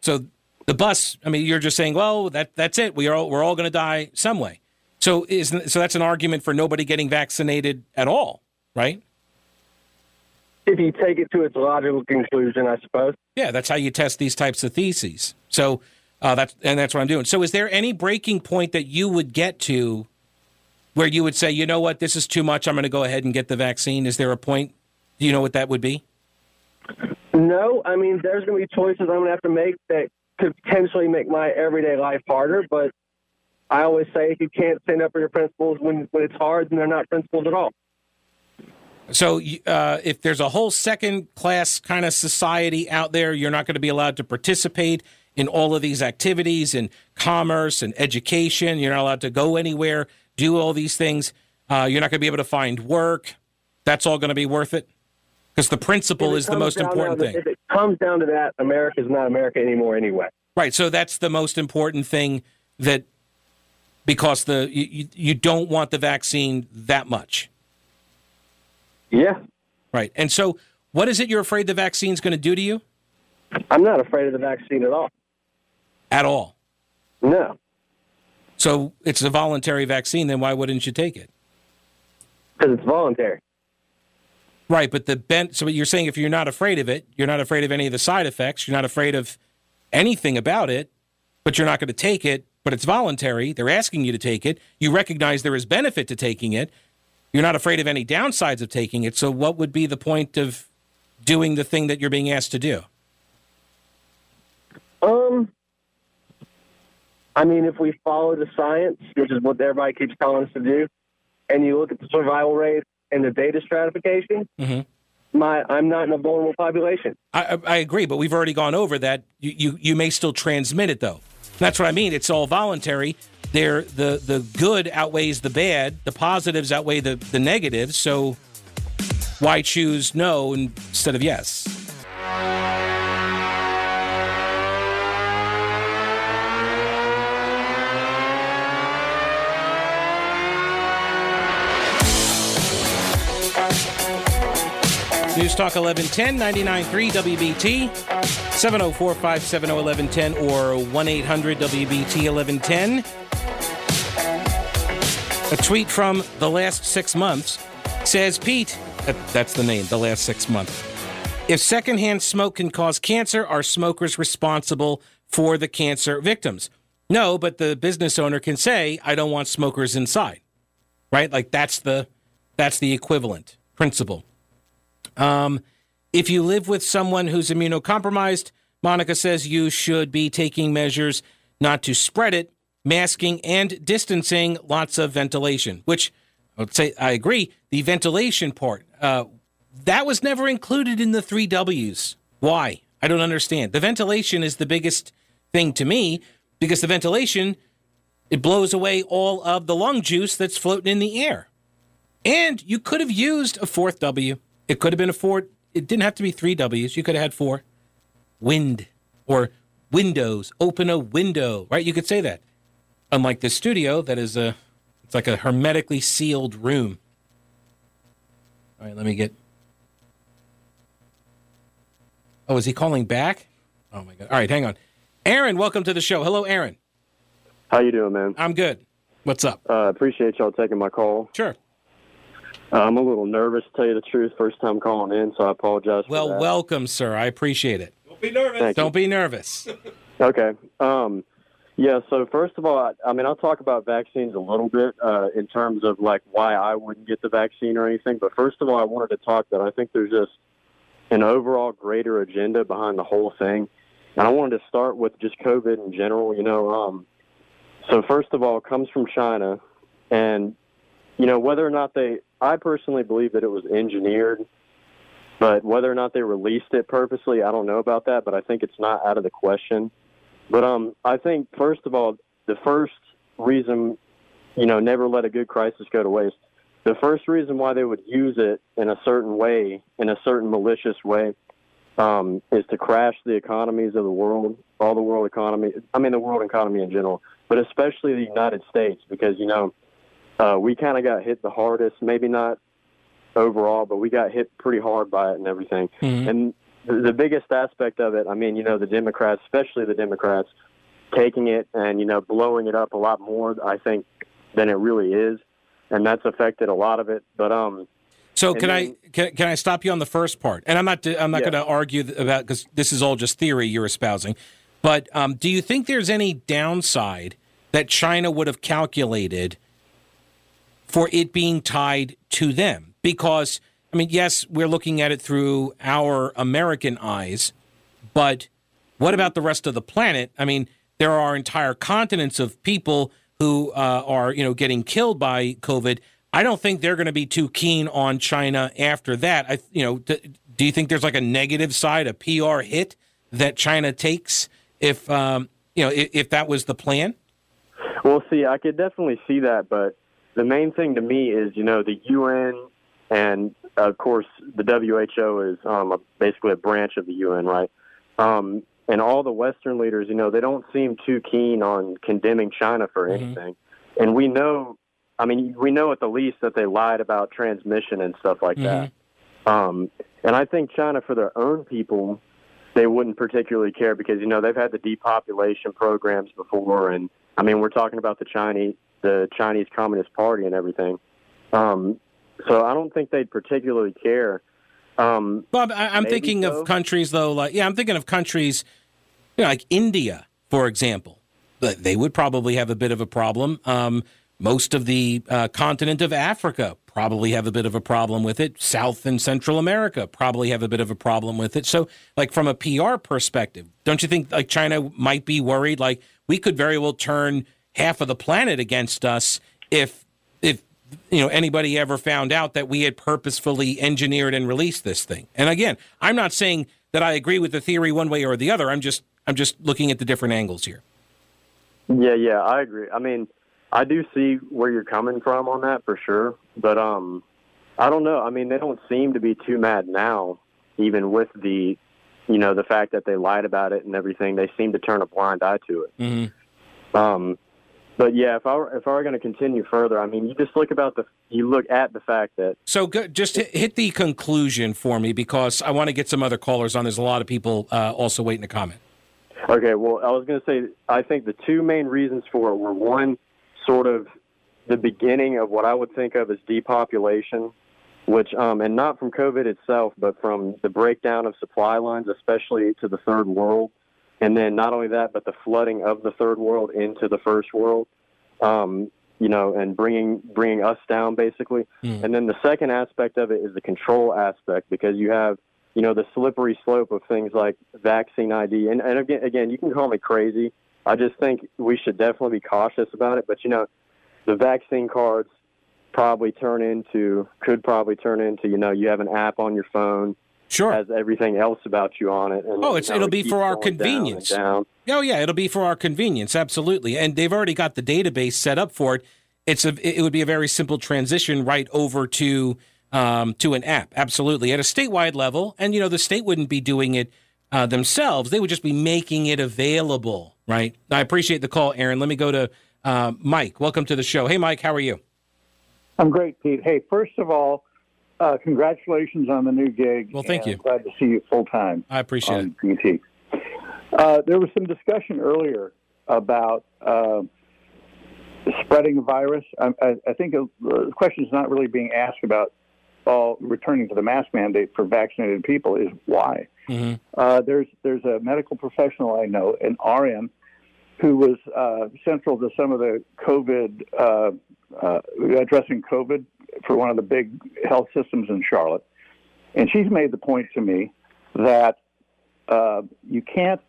So the bus, I mean, you're just saying, well, that that's it. We are all, we're all going to die some way. So is so that's an argument for nobody getting vaccinated at all, right? If you take it to its logical conclusion, I suppose. Yeah, that's how you test these types of theses. So uh, that's and that's what I'm doing. So is there any breaking point that you would get to where you would say, you know what, this is too much. I'm going to go ahead and get the vaccine? Is there a point? Do you know what that would be? No, I mean, there's going to be choices I'm going to have to make that could potentially make my everyday life harder. But I always say if you can't stand up for your principles when, when it's hard, then they're not principles at all. So, uh, if there's a whole second class kind of society out there, you're not going to be allowed to participate in all of these activities in commerce and education. You're not allowed to go anywhere do all these things. Uh, you're not going to be able to find work. That's all going to be worth it because the principle is the most important thing. If it comes down to that, America is not America anymore anyway. Right. So that's the most important thing that because the you, you don't want the vaccine that much. Yeah. Right. And so what is it you're afraid the vaccine's going to do to you? I'm not afraid of the vaccine at all. At all? No. So it's a voluntary vaccine, then why wouldn't you take it? Because it's voluntary. Right, but the bent. so you're saying if you're not afraid of it, you're not afraid of any of the side effects, you're not afraid of anything about it, but you're not going to take it, but it's voluntary. They're asking you to take it. You recognize there is benefit to taking it. You're not afraid of any downsides of taking it. So what would be the point of doing the thing that you're being asked to do? Um I mean, if we follow the science, which is what everybody keeps telling us to do, and you look at the survival rate and the data stratification, mm-hmm. my I'm not in a vulnerable population. I, I agree, but we've already gone over that. You, you you may still transmit it though. That's what I mean. It's all voluntary. There, the the good outweighs the bad. The positives outweigh the the negatives. So why choose no instead of yes? News Talk 1110, 99.3 WBT, 704 570 1110 or 1 800 WBT 1110. A tweet from the last six months says, Pete, that's the name, the last six months. If secondhand smoke can cause cancer, are smokers responsible for the cancer victims? No, but the business owner can say, "I don't want smokers inside." Right? Like that's the that's the equivalent principle. Um, if you live with someone who's immunocompromised, Monica says you should be taking measures not to spread it, masking and distancing, lots of ventilation, which I would say I agree. The ventilation part, uh, that was never included in the three W's. Why? I don't understand. The ventilation is the biggest thing to me because the ventilation it blows away all of the lung juice that's floating in the air. And you could have used a fourth W. It could have been a four. It didn't have to be three W's. You could have had four. Wind or windows. Open a window, right? You could say that. Unlike the studio, that is a, it's like a hermetically sealed room. All right, let me get. Oh, is he calling back? Oh my god! All right, hang on. Aaron, welcome to the show. Hello, Aaron. How you doing, man? I'm good. What's up? Uh, appreciate y'all taking my call. Sure. Uh, I'm a little nervous, to tell you the truth. First time calling in, so I apologize. Well, welcome, sir. I appreciate it. Don't be nervous. Thank Don't be nervous. okay. Um, yeah. So first of all, I, I mean, I'll talk about vaccines a little bit uh, in terms of like why I wouldn't get the vaccine or anything. But first of all, I wanted to talk that I think there's just an overall greater agenda behind the whole thing. And I wanted to start with just COVID in general. You know, um, so first of all, it comes from China, and you know whether or not they. I personally believe that it was engineered, but whether or not they released it purposely, I don't know about that. But I think it's not out of the question. But um, I think first of all, the first reason, you know, never let a good crisis go to waste. The first reason why they would use it in a certain way, in a certain malicious way, um, is to crash the economies of the world, all the world economy. I mean, the world economy in general, but especially the United States, because you know, uh, we kind of got hit the hardest. Maybe not overall, but we got hit pretty hard by it and everything. Mhm. And the, the biggest aspect of it, I mean, you know, the Democrats, especially the Democrats, taking it and you know blowing it up a lot more, I think, than it really is, and that's affected a lot of it. But um, So can then- I can, can I stop you on the first part? And I'm not I'm not Yeah. going to argue about because this is all just theory you're espousing. But um, do you think there's any downside that China would have calculated for it being tied to them? Because I mean, yes, we're looking at it through our American eyes, but what about the rest of the planet? I mean, there are entire continents of people who uh, are, you know, getting killed by COVID. I don't think they're going to be too keen on China after that. I, you know, d- do you think there's like a negative side, a PR hit that China takes if, um, you know, if, if that was the plan? Well, see, I could definitely see that, but the main thing to me is, you know, the UN and of course the WHO is um, a, basically a branch of the UN, right? Um, and all the Western leaders, you know, they don't seem too keen on condemning China for anything. And we know, I mean, we know at the least that they lied about transmission and stuff like that. Um, and I think China, for their own people, they wouldn't particularly care because you know they've had the depopulation programs before, and I mean we're talking about the Chinese, the Chinese Communist Party and everything. Um, so I don't think they'd particularly care. Um, Bob, I, I'm thinking so. of countries though, like yeah, I'm thinking of countries, you know, like India, for example. They would probably have a bit of a problem. Um, most of the uh, continent of Africa probably have a bit of a problem with it. South and Central America probably have a bit of a problem with it. So, like from a PR perspective, don't you think like China might be worried? Like we could very well turn half of the planet against us if if you know anybody ever found out that we had purposefully engineered and released this thing. And again, I'm not saying that I agree with the theory one way or the other. I'm just I'm just looking at the different angles here. Yeah, yeah, I agree. I mean, I do see where you're coming from on that for sure, but um, I don't know. I mean, they don't seem to be too mad now, even with the, you know, the fact that they lied about it and everything. They seem to turn a blind eye to it. Mm-hmm. Um, but yeah, if I were, if I were going to continue further, I mean, you just look about the you look at the fact that So go, just hit, hit the conclusion for me because I want to get some other callers on. There's a lot of people uh, also waiting to comment. Okay, well, I was going to say, I think the two main reasons for it were one, sort of the beginning of what I would think of as depopulation, which, um, and not from COVID itself, but from the breakdown of supply lines, especially to the third world. And then not only that, but the flooding of the third world into the first world. Um, you know, and bringing bringing us down basically. Mm. And then the second aspect of it is the control aspect because you have you know the slippery slope of things like vaccine ID. And, and again, again, you can call me crazy. I just think we should definitely be cautious about it. But you know, the vaccine cards probably turn into could probably turn into you know you have an app on your phone Sure. Has everything else about you on it. And, oh, it's, you know, it'll be for our convenience. Down down. Oh, yeah, it'll be for our convenience. Absolutely. And they've already got the database set up for it. It's a, it would be a very simple transition right over to, um, to an app. Absolutely. At a statewide level. And, you know, the state wouldn't be doing it uh, themselves. They would just be making it available, right? I appreciate the call, Aaron. Let me go to uh, Mike. Welcome to the show. Hey, Mike, how are you? I'm great, Pete. Hey, first of all, uh, congratulations on the new gig. Well, thank you. Glad to see you full time. I appreciate it. PT. Uh, there was some discussion earlier about uh, spreading a virus. I, I, I think the question is not really being asked about all returning to the mask mandate for vaccinated people. Is why? Mm-hmm. Uh, there's there's a medical professional I know, an RN, who was uh, central to some of the COVID uh, uh, addressing COVID for one of the big health systems in Charlotte, and she's made the point to me that uh, you can't,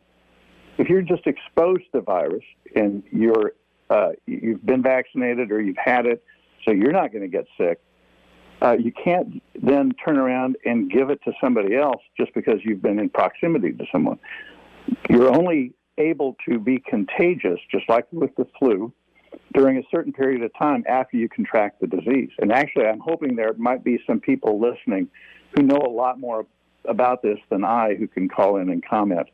if you're just exposed to the virus and you're uh, you've been vaccinated or you've had it, so you're not going to get sick. Uh, you can't then turn around and give it to somebody else just because you've been in proximity to someone. You're only able to be contagious, just like with the flu, during a certain period of time after you contract the disease. And actually, I'm hoping there might be some people listening who know a lot more about this than I who can call in and comment.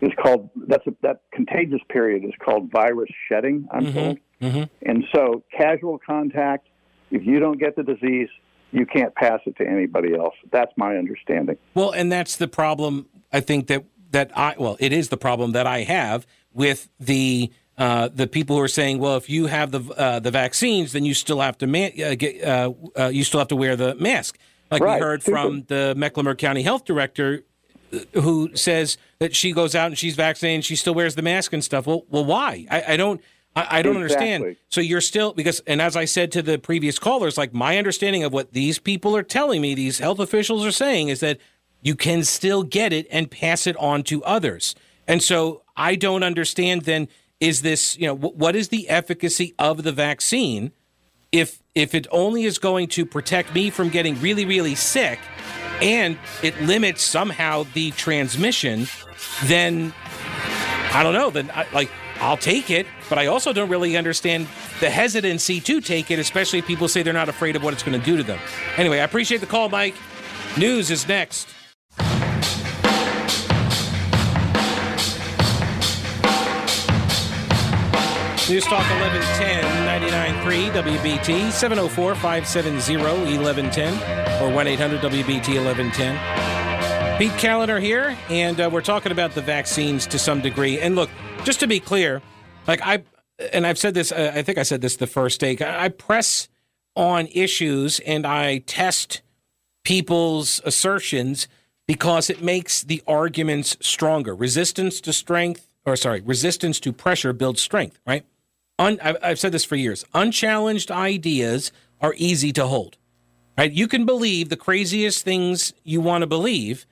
It's called that's a, that contagious period is called virus shedding. I'm mm-hmm. told, mm-hmm. and so casual contact. If you don't get the disease, you can't pass it to anybody else. That's my understanding. Well, and that's the problem. I think that that I well, it is the problem that I have with the uh, the people who are saying, well, if you have the uh, the vaccines, then you still have to ma- uh, get, uh, uh, you still have to wear the mask. Like right. we heard from the Mecklenburg County Health Director, who says that she goes out and she's vaccinated, and she still wears the mask and stuff. Well, well, why? I, I don't. I, I don't exactly. understand. So you're still because, and as I said to the previous callers, like my understanding of what these people are telling me, these health officials are saying, is that you can still get it and pass it on to others. And so I don't understand then is this, you know, what is the efficacy of the vaccine if if it only is going to protect me from getting really really sick and it limits somehow the transmission, then I don't know, then I, like I'll take it, but I also don't really understand the hesitancy to take it, especially if people say they're not afraid of what it's going to do to them. Anyway, I appreciate the call, Mike. News is next. News Talk 1110 99.3 WBT 704 570 1110 or 1 800 WBT 1110. Pete Kaliner here, and uh, we're talking about the vaccines to some degree. And look, just to be clear, like I, and I've said this, uh, I think I said this the first day, I press on issues and I test people's assertions because it makes the arguments stronger. Resistance to strength, or sorry, resistance to pressure builds strength, right? Un, I've said this for years. Unchallenged ideas are easy to hold. Right? You can believe the craziest things you want to believe,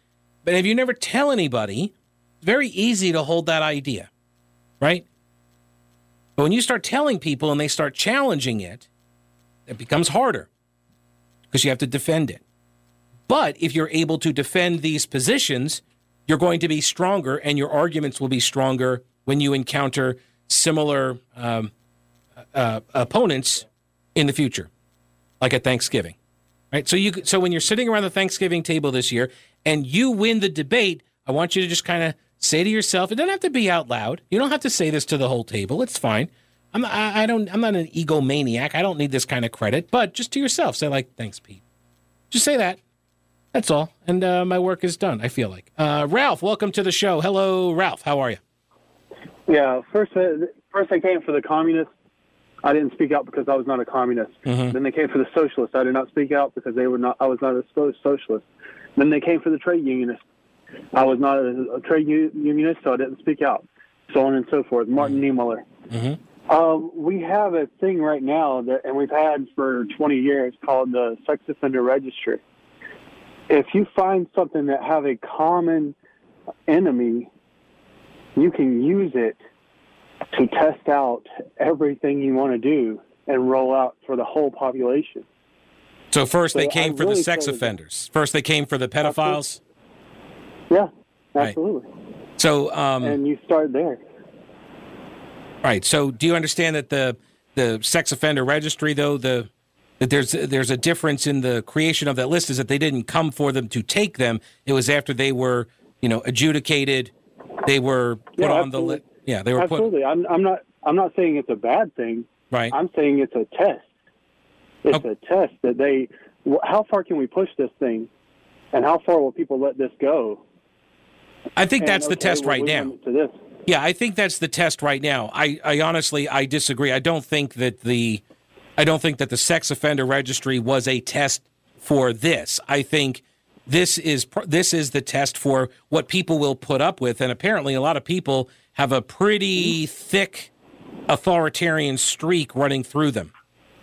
but if you never tell anybody, it's very easy to hold that idea. Right? But when you start telling people and they start challenging it, it becomes harder because you have to defend it. But if you're able to defend these positions, you're going to be stronger and your arguments will be stronger when you encounter similar um, uh, opponents in the future, like at Thanksgiving, right? So you so when you're sitting around the Thanksgiving table this year and you win the debate, I want you to just kind of say to yourself, it doesn't have to be out loud. You don't have to say this to the whole table. It's fine. I'm I, I don't I'm not an egomaniac. I don't need this kind of credit, but just to yourself, say like, "Thanks, Pete." Just say that. That's all, and uh, my work is done. I feel like. Uh, Ralph, welcome to the show. Hello, Ralph. How are you? Yeah, first, uh, first I came for the communists. I didn't speak out because I was not a communist. Mm-hmm. Then they came for the socialists. I did not speak out because they were not. I was not a socialist. Then they came for the trade unionists. I was not a, a trade unionist, so I didn't speak out. so on and so forth. Martin Niemöller. Mm-hmm. Um, we have a thing right now that, and we've had for 20 years, called the sex offender registry. If you find something that have a common enemy, you can use it to test out everything you want to do and roll out for the whole population. So first So they came I for the sex offenders. First they came for the pedophiles. Yeah, Right. absolutely. So um, And you start there. Right. So, do you understand that the the sex offender registry, though the that there's there's a difference in the creation of that list is that they didn't come for them to take them. It was after they were you know adjudicated, they were put Yeah, on the list. Yeah, they were put. Absolutely. I'm, I'm not. I'm not saying it's a bad thing. Right. I'm saying it's a test. It's Oh. a test that they. How far can we push this thing, and how far will people let this go? I think And, that's the test well, right now. To this. Yeah, I think that's the test right now. I, I honestly I disagree. I don't think that the I don't think that the sex offender registry was a test for this. I think this is this is the test for what people will put up with and apparently a lot of people have a pretty thick authoritarian streak running through them.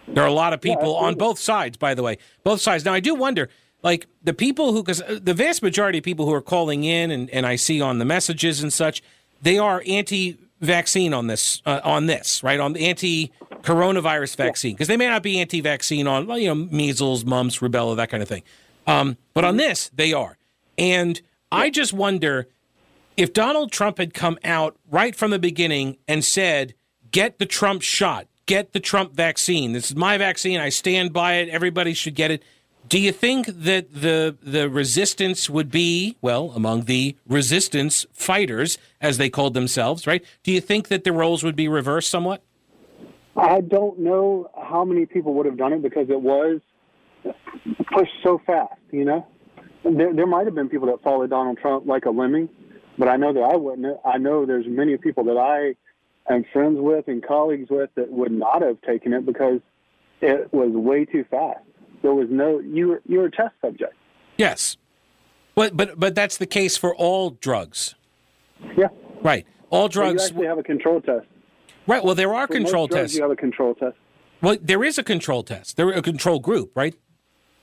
There are a lot of people on both sides, by the way, both sides. Now, I do wonder, like the people who, because the vast majority of people who are calling in, and, and I see on the messages and such, they are anti-vaccine on this, uh, on this, right, on the anti-coronavirus vaccine, because they may not be anti-vaccine on, you know, measles, mumps, rubella, that kind of thing. Um, but on this, they are, and I just wonder if Donald Trump had come out right from the beginning and said, get the Trump shot, get the Trump vaccine. This is my vaccine. I stand by it. Everybody should get it. Do you think that the the resistance would be well among the resistance fighters, as they called themselves, right? Do you think that the roles would be reversed somewhat? I don't know how many people would have done it because it was pushed so fast. You know, there there might have been people that followed Donald Trump like a lemming, but I know that I wouldn't. I know there's many people that I am friends with and colleagues with that would not have taken it because it was way too fast. There was no you were you were a test subject. Yes, but but but that's the case for all drugs, Yeah, right? All you drugs, actually have a control test. right? Well, there are For control drugs, tests. You have a control test. Well, there is a control test. There a control group, right?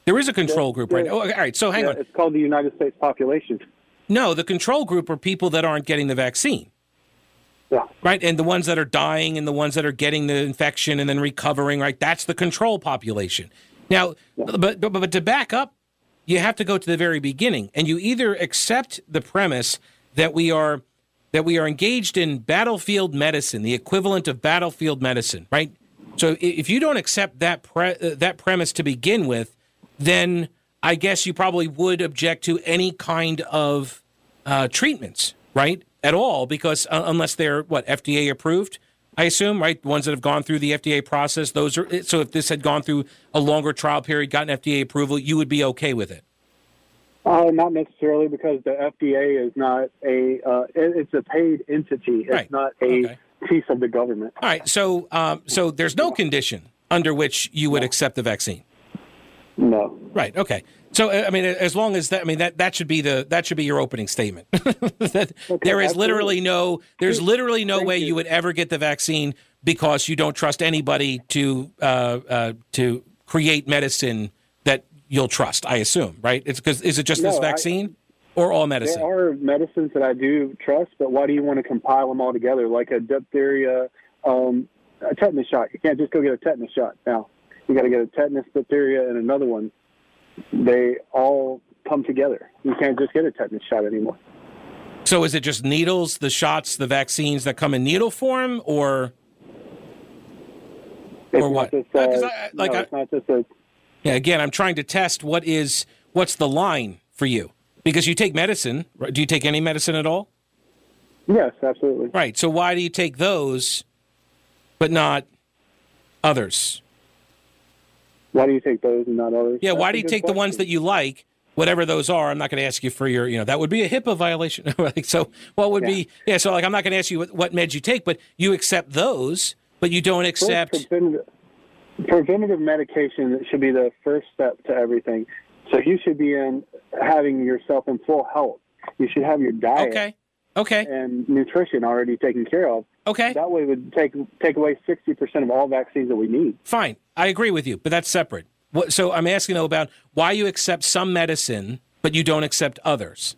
There is a control group, right? yeah. Oh, all right. So hang Yeah, on. It's called the United States population. No, the control group are people that aren't getting the vaccine. Yeah. Right? And the ones that are dying and the ones that are getting the infection and then recovering, right? That's the control population. Now, but, but but to back up, you have to go to the very beginning and you either accept the premise that we are that we are engaged in battlefield medicine, the equivalent of battlefield medicine, right? So if you don't accept that pre- uh, that premise to begin with, then I guess you probably would object to any kind of uh, treatments, right? At all, because uh, unless they're what FDA approved, I assume, right? The ones that have gone through the FDA process, those are. So if this had gone through a longer trial period, gotten FDA approval, you would be okay with it. Uh, not necessarily because the FDA is not a uh, it's a paid entity. It's Right. not a piece of the government. All right. So, um, so there's no condition under which you would accept the vaccine. No. Right. Okay. So, uh, I mean, as long as that, I mean, that that should be the that should be your opening statement. that there is literally no there's literally no way you. would ever get the vaccine because you don't trust anybody to uh, uh, to create medicine that you'll trust. I assume, right? It's because is it just this No, I- vaccine or all medicine? There are medicines that I do trust, but why do you want to compile them all together like a diphtheria, um, a tetanus shot? You can't just go get a tetanus shot now. You got to get a tetanus, diphtheria, and another one. They all come together. You can't just get a tetanus shot anymore. So, is it just needles, the shots, the vaccines that come in needle form, or It's or what? Just, uh, Uh, I- like no, I- it's not just a Yeah, again, I'm trying to test what is what's the line for you because you take medicine. Right? Do you take any medicine at all? yes, absolutely. Right. So why do you take those, but not others? Why do you take those and not others? Yeah. That's why do you take the ones that you like, whatever those are? I'm not going to ask you for your. You know, that would be a HIPAA violation. so what would be? Yeah. So like, I'm not going to ask you what, what meds you take, but you accept those, but you don't accept. preventative, preventative medication should be the first step to everything. So you should be in having yourself in full health. You should have your diet Okay. Okay. and nutrition already taken care of. Okay. That way would take take away sixty percent of all vaccines that we need. Fine, I agree with you, but that's separate. What, so I'm asking though about why you accept some medicine but you don't accept others.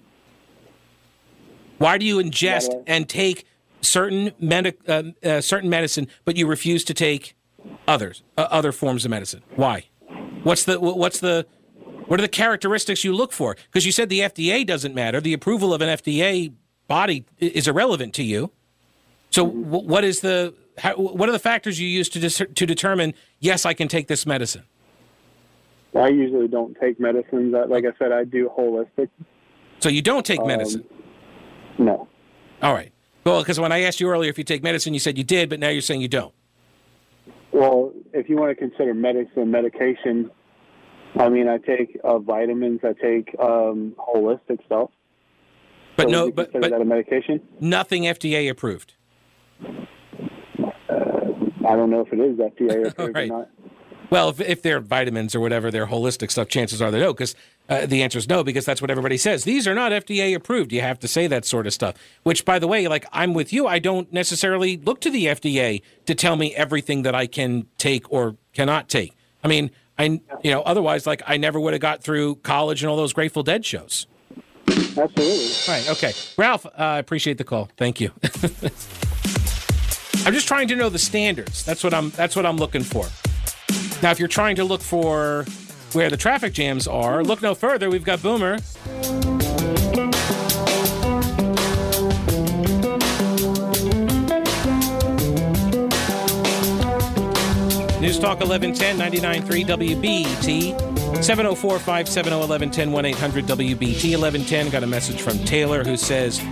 Why do you ingest and take certain medic, uh, uh, certain medicine but you refuse to take others, uh, other forms of medicine? Why? What's the what's the what are the characteristics you look for? Because you said the FDA doesn't matter. The approval of an FDA body is irrelevant to you. So wh- what is the how, what are the factors you use to dis- to determine yes I can take this medicine? I usually don't take medicines. Like I said, I do holistic. So you don't take Um, medicine. No. All right. Well, because when I asked you earlier if you take medicine, you said you did, but now you're saying you don't. Well, if you want to consider medicine, medication, I mean, I take uh, vitamins. I take um, holistic stuff. But So no, but, but that a medication? nothing FDA approved. I don't know if it is FDA approved Right. or not. Well, if, if they're vitamins or whatever, they're holistic stuff, chances are they no, because uh, the answer is no, because that's what everybody says. These are not FDA approved. You have to say that sort of stuff. Which, by the way, like I'm with you, I don't necessarily look to the FDA to tell me everything that I can take or cannot take. I mean, I you know, otherwise, like I never would have got through college and all those Grateful Dead shows. Absolutely. Right. Okay. Ralph, uh, I appreciate the call. Thank you. I'm just trying to know the standards. That's what I'm. That's what I'm looking for. Now, if you're trying to look for where the traffic jams are, look no further. We've got Boomer. News Talk 1110 99.3 WBT 704 570 1110 1 800 WBT 1110. Got a message from Taylor who says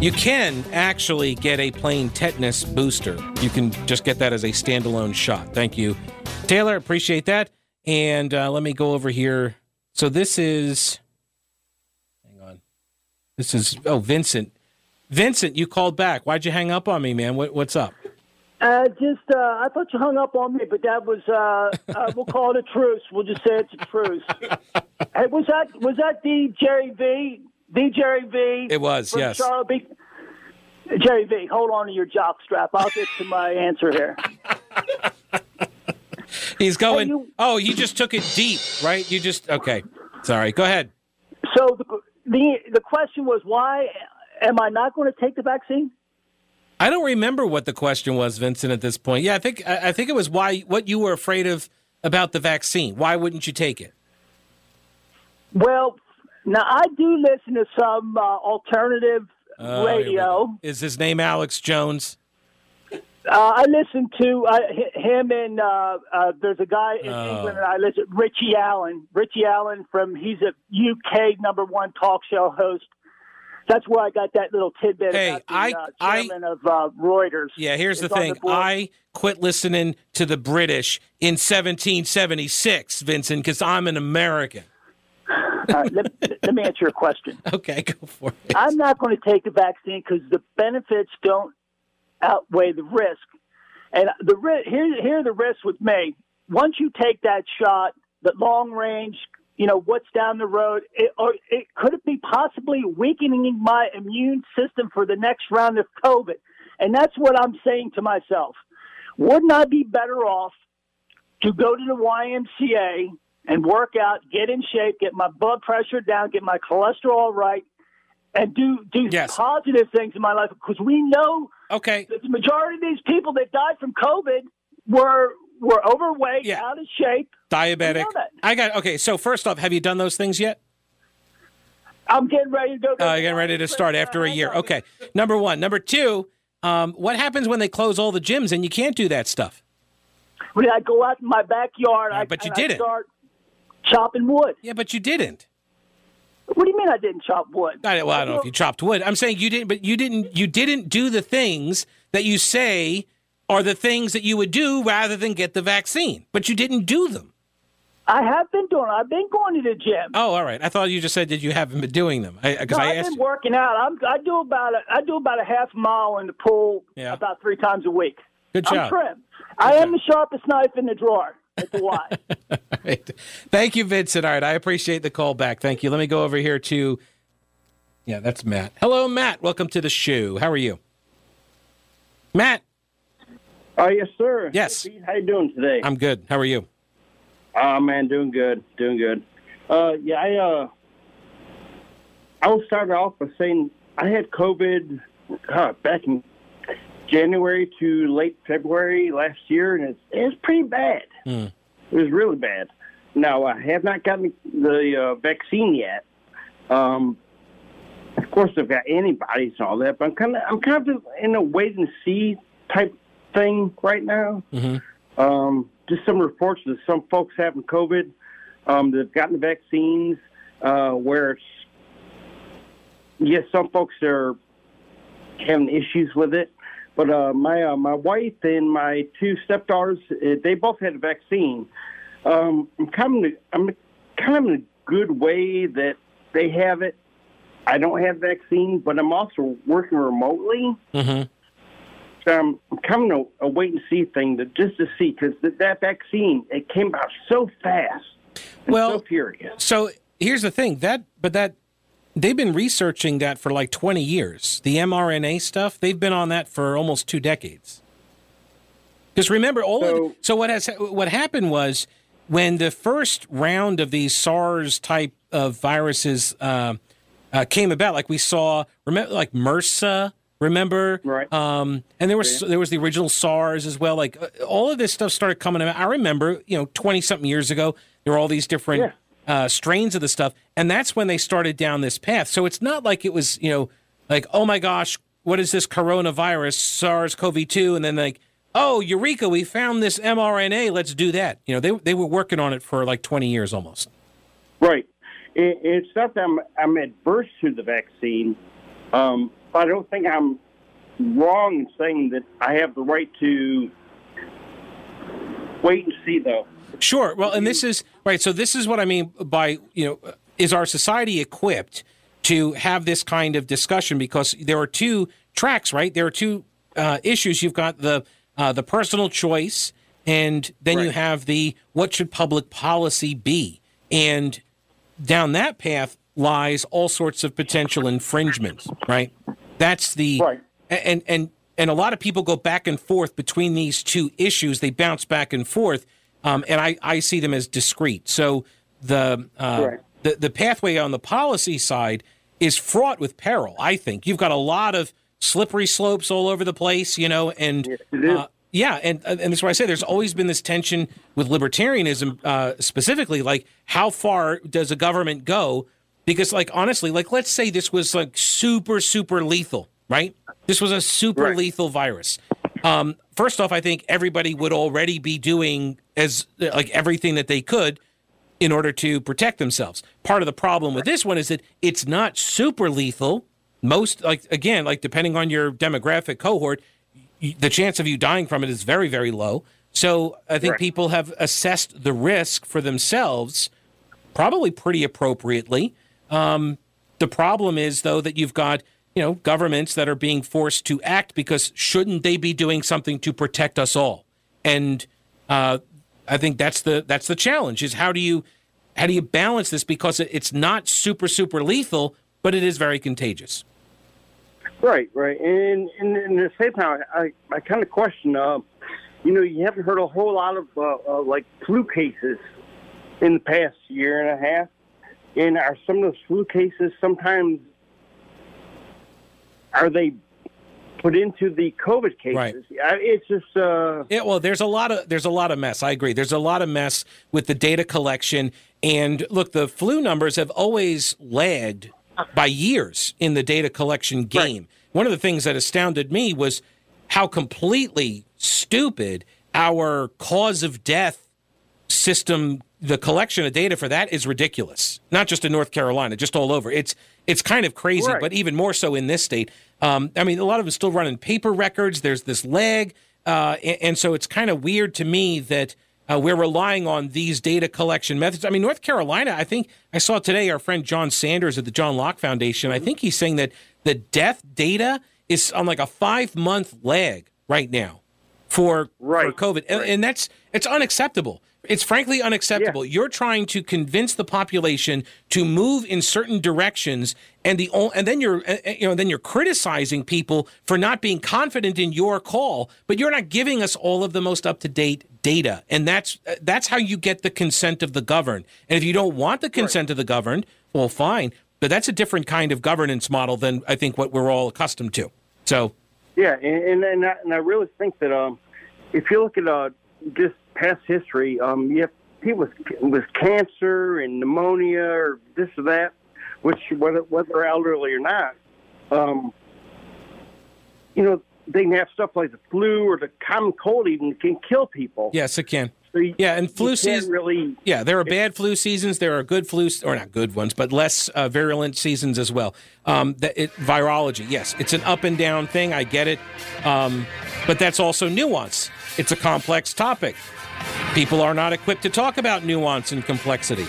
you can actually get a plain tetanus booster. You can just get that as a standalone shot. Thank you, Taylor. Appreciate that. And uh, let me go over here. So this is, hang on. This is, oh, Vincent. Vincent, you called back. Why'd you hang up on me, man? What, what's up? Uh, just, uh, I thought you hung up on me, but that was, uh, uh, we'll call it a truce. We'll just say it's a truce. hey, was that, was that the Jerry V? The Jerry V? It was, yes. Charlotte B? Jerry V, hold on to your jock strap. I'll get to my answer here. He's going, Hey, you- oh, you just took it deep, right? You just, okay. Sorry. Go ahead. So the, the, the question was, why am I not going to take the vaccine? I don't remember what the question was, Vincent. At this point, yeah, I think I think it was why what you were afraid of about the vaccine. Why wouldn't you take it? Well, now I do listen to some uh, alternative we radio. Is his name Alex Jones? Uh, I listen to uh, him and uh, uh, there's a guy in Oh. England I listen. Richie Allen. Richie Allen from he's a UK number one talk show host. That's where I got that little tidbit Hey, about the I- uh, I- chairman of uh, Reuters. Yeah, here's the It's thing. board. I quit listening to the British in 1776, Vincent, because I'm an American. All right, let, let me answer your question. Okay, go for it. I'm not going to take the vaccine because the benefits don't outweigh the risk. And the here, here are the risks with me. Once you take that shot, the long range, you know what's down the road, it, or it could it be possibly weakening my immune system for the next round of COVID? And that's what I'm saying to myself. Wouldn't I be better off to go to the YMCA and work out, get in shape, get my blood pressure down, get my cholesterol right, and do do Yes. positive things in my life because we know Okay. that the majority of these people that died from COVID were were overweight, Yeah. out of shape. Diabetic. I know that. I got okay. So first off, have you done those things yet? I'm getting ready to go. Uh, getting ready to start after a year. Okay. Number one. Number two. Um, what happens when they close all the gyms and you can't do that stuff? When I go out in my backyard, I, but you didn't. start chopping wood. Yeah, but you didn't. What do you mean I didn't chop wood? I, well, I don't know if you chopped wood. I'm saying you didn't, but you didn't. You didn't do the things that you say are the things that you would do rather than get the vaccine. But you didn't do them. I have been doing. I've been going to the gym. Oh, all right. I thought you just said that you haven't been doing them. Because No, I I've asked. been working out. I'm, I do about a, I do about a half mile in the pool Yeah. about three times a week. Good job. I'm job. trim. I am the sharpest knife in the drawer. That's why. Right. Thank you, Vincent. All right, I appreciate the call back. Thank you. Let me go over here to Yeah, that's Matt. Hello, Matt. Welcome to the show. How are you? Matt. Oh, yes, sir. Yes. Hey, Pete, how you doing today? I'm good. How are you? Oh, man, doing good. Doing good. Uh, yeah, I, uh, I will start off by saying I had COVID uh, back in January to late February last year, and it's, it's pretty bad. Mm. It was really bad. Now, I have not gotten the uh, vaccine yet. Um, of course, I've got antibodies and all that, but I'm kind of I'm kind of in a wait and see type thing right now. Mm-hmm. Um, just some reports that some folks having COVID. Um, they've gotten the vaccines, uh, where it's yes, some folks are having issues with it. But uh, my uh, my wife and my two stepdaughters, uh, they both had a vaccine. Um, I'm kind of I'm kind of in a good way that they have it. I don't have vaccine, but I'm also working remotely. Mm-hmm. I'm, I'm kind of a, wait and see thing to just to see because that, that vaccine it came out so fast. and Well, so furious. So here's the thing that, but that they've been researching that for like 20 years. The mRNA stuff, they've been on that for almost two decades. Because remember, all so, so what has what happened was when the first round of these SARS type of viruses uh, uh, came about, like we saw, remember, like MRSA. Remember, right? Um, and there was yeah. there was the original SARS as well. Like uh, all of this stuff started coming out. I remember, you know, twenty something years ago, there were all these different yeah uh, strains of the stuff, and that's when they started down this path. So it's not like it was, you know, like oh my gosh, what is this coronavirus, SARS-CoV-2, and then like oh eureka, we found this mRNA, let's do that. You know, they they were working on it for like twenty years almost. Right. It, it's not that I'm, I'm adverse to the vaccine, um, I don't think I'm wrong in saying that I have the right to wait and see, though. Sure. Well, and this is right. So this is what I mean by you know, is our society equipped to have this kind of discussion? Because there are two tracks, right? There are two uh, issues. You've got the uh, the personal choice, and then right. you have the what should public policy be, and down that path lies all sorts of potential infringements. Right. That's the right. And and and a lot of people go back and forth between these two issues. They bounce back and forth um, and I, I see them as discrete. So the, uh, right. the the pathway on the policy side is fraught with peril. I think you've got a lot of slippery slopes all over the place, you know, and uh, yeah, and and that's why I say there's always been this tension with libertarianism, uh, specifically, like how far does a government go? Because, like, honestly, like let's say this was like super super lethal, right? This was a super right. lethal virus. Um, first off, I think everybody would already be doing as like everything that they could in order to protect themselves. Part of the problem with this one is that it's not super lethal. Most like again, like depending on your demographic cohort, the chance of you dying from it is very very low. So I think right. people have assessed the risk for themselves probably pretty appropriately. Um, the problem is though that you've got you know, governments that are being forced to act because shouldn't they be doing something to protect us all? And uh, I think that's the that's the challenge: is how do you how do you balance this because it's not super super lethal, but it is very contagious. Right, right, and and, and at the same time, I I kind of question. Uh, you know, you haven't heard a whole lot of uh, uh, like flu cases in the past year and a half, and are some of those flu cases sometimes are they put into the COVID cases? Right. It's just uh, yeah. Well, there's a lot of there's a lot of mess. I agree. There's a lot of mess with the data collection. And look, the flu numbers have always lagged by years in the data collection game. Right. One of the things that astounded me was how completely stupid our cause of death system the collection of data for that is ridiculous. Not just in North Carolina, just all over. It's it's kind of crazy, right. but even more so in this state. Um, I mean, a lot of them still running paper records. There's this lag, uh, and, and, so it's kind of weird to me that uh, we're relying on these data collection methods. I mean, North Carolina. I think I saw today our friend Jon Sanders at the John Locke Foundation. I think he's saying that the death data is on like a five month lag right now for right. for COVID, and, and that's it's unacceptable. It's frankly unacceptable. Yeah. You're trying to convince the population to move in certain directions, and the and then you're you know then you're criticizing people for not being confident in your call, but you're not giving us all of the most up to date data, and that's that's how you get the consent of the governed. And if you don't want the consent right. of the governed, well, fine, but that's a different kind of governance model than I think what we're all accustomed to. So, yeah, and and, I, and I really think that um, if you look at uh, just past history, um, you have people with, with cancer and pneumonia or this or that, which whether whether elderly or not, um, you know, they can have stuff like the flu or the common cold even can kill people. Yes, it can. So you, yeah, and flu season. Really, yeah, there are bad flu seasons. There are good flu, or not good ones, but less uh, virulent seasons as well. Um, that it, virology, yes, it's an up and down thing. I get it, um, but that's also nuance. It's a complex topic. People are not equipped to talk about nuance and complexity.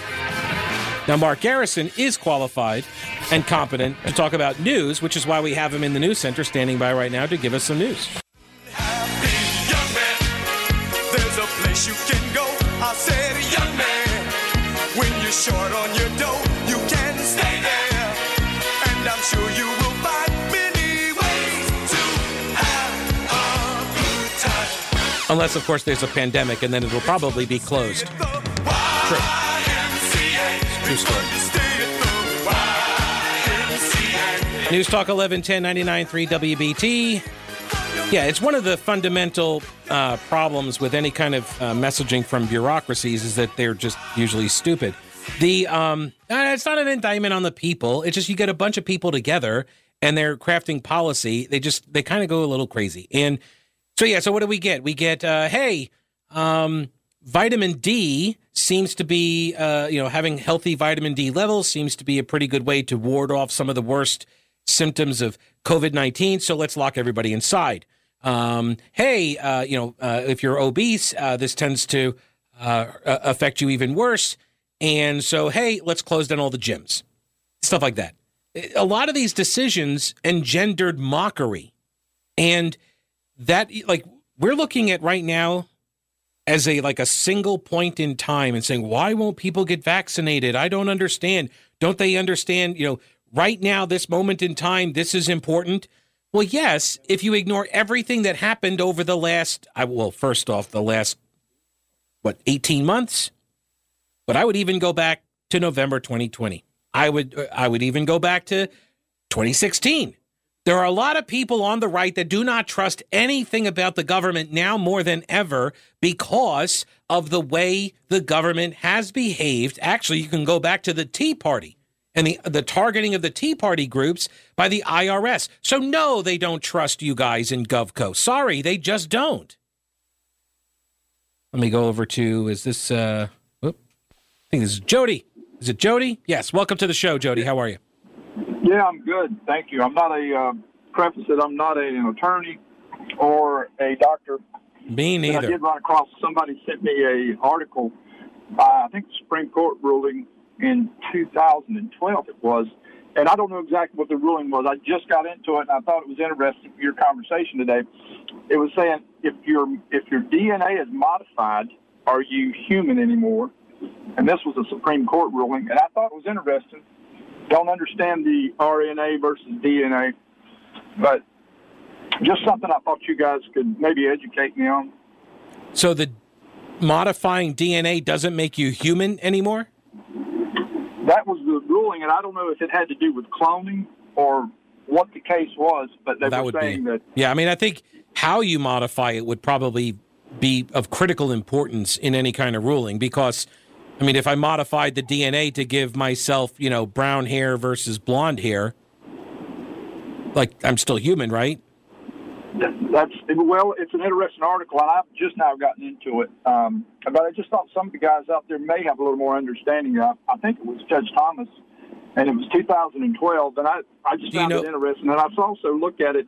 Now, Mark Garrison is qualified and competent to talk about news, which is why we have him in the news center standing by right now to give us some news. Short on your dough, you can stay there. And I'm sure you will find many ways to have a good time. Unless, of course, there's a pandemic, and then it will probably be closed. True. True story. News Talk 1110 99.3 WBT. Yeah, it's one of the fundamental uh, problems with any kind of uh, messaging from bureaucracies is that they're just usually stupid. The um, uh, it's not an indictment on the people. It's just you get a bunch of people together and they're crafting policy. They just they kind of go a little crazy. And so yeah, so what do we get? We get uh, hey, um, vitamin D seems to be uh, you know having healthy vitamin D levels seems to be a pretty good way to ward off some of the worst symptoms of COVID nineteen. So let's lock everybody inside um, hey, uh, you know, uh, if you're obese, uh, this tends to uh, affect you even worse. And so, hey, let's close down all the gyms, stuff like that. A lot of these decisions engendered mockery. And that, like, we're looking at right now as a like a single point in time and saying why won't people get vaccinated i don't understand don't they understand you know right now this moment in time this is important well, yes, if you ignore everything that happened over the last, I well, first off, the last what, 18 months? But I would even go back to November 2020. I would I would even go back to 2016. There are a lot of people on the right that do not trust anything about the government now more than ever because of the way the government has behaved. Actually, you can go back to the Tea Party and the the targeting of the Tea Party groups by the IRS. So no, they don't trust you guys in GovCo. Sorry, they just don't. Let me go over to is this uh think this is Jody. Is it Jody? Yes. Welcome to the show, Jody. How are you? Yeah, I'm good. Thank you. I'm not a uh, preface that I'm not a, an attorney or a doctor. Me neither. But I did run across somebody sent me a article. Uh, I think the Supreme Court ruling in 2012 it was. And I don't know exactly what the ruling was. I just got into it, and I thought it was interesting for your conversation today. It was saying if your if your DNA is modified, are you human anymore? And this was a Supreme Court ruling, and I thought it was interesting. Don't understand the RNA versus DNA, but just something I thought you guys could maybe educate me on. So the modifying DNA doesn't make you human anymore? that was the ruling, and I don't know if it had to do with cloning or what the case was, but they that were saying be, that. Yeah, I mean, I think how you modify it would probably be of critical importance in any kind of ruling because. I mean, if I modified the DNA to give myself, you know, brown hair versus blonde hair, like I'm still human, right? That's well, it's an interesting article, and I've just now gotten into it. Um, but I just thought some of the guys out there may have a little more understanding. I, I think it was Judge Thomas, and it was 2012, and I I just found know- it interesting. And I've also looked at it.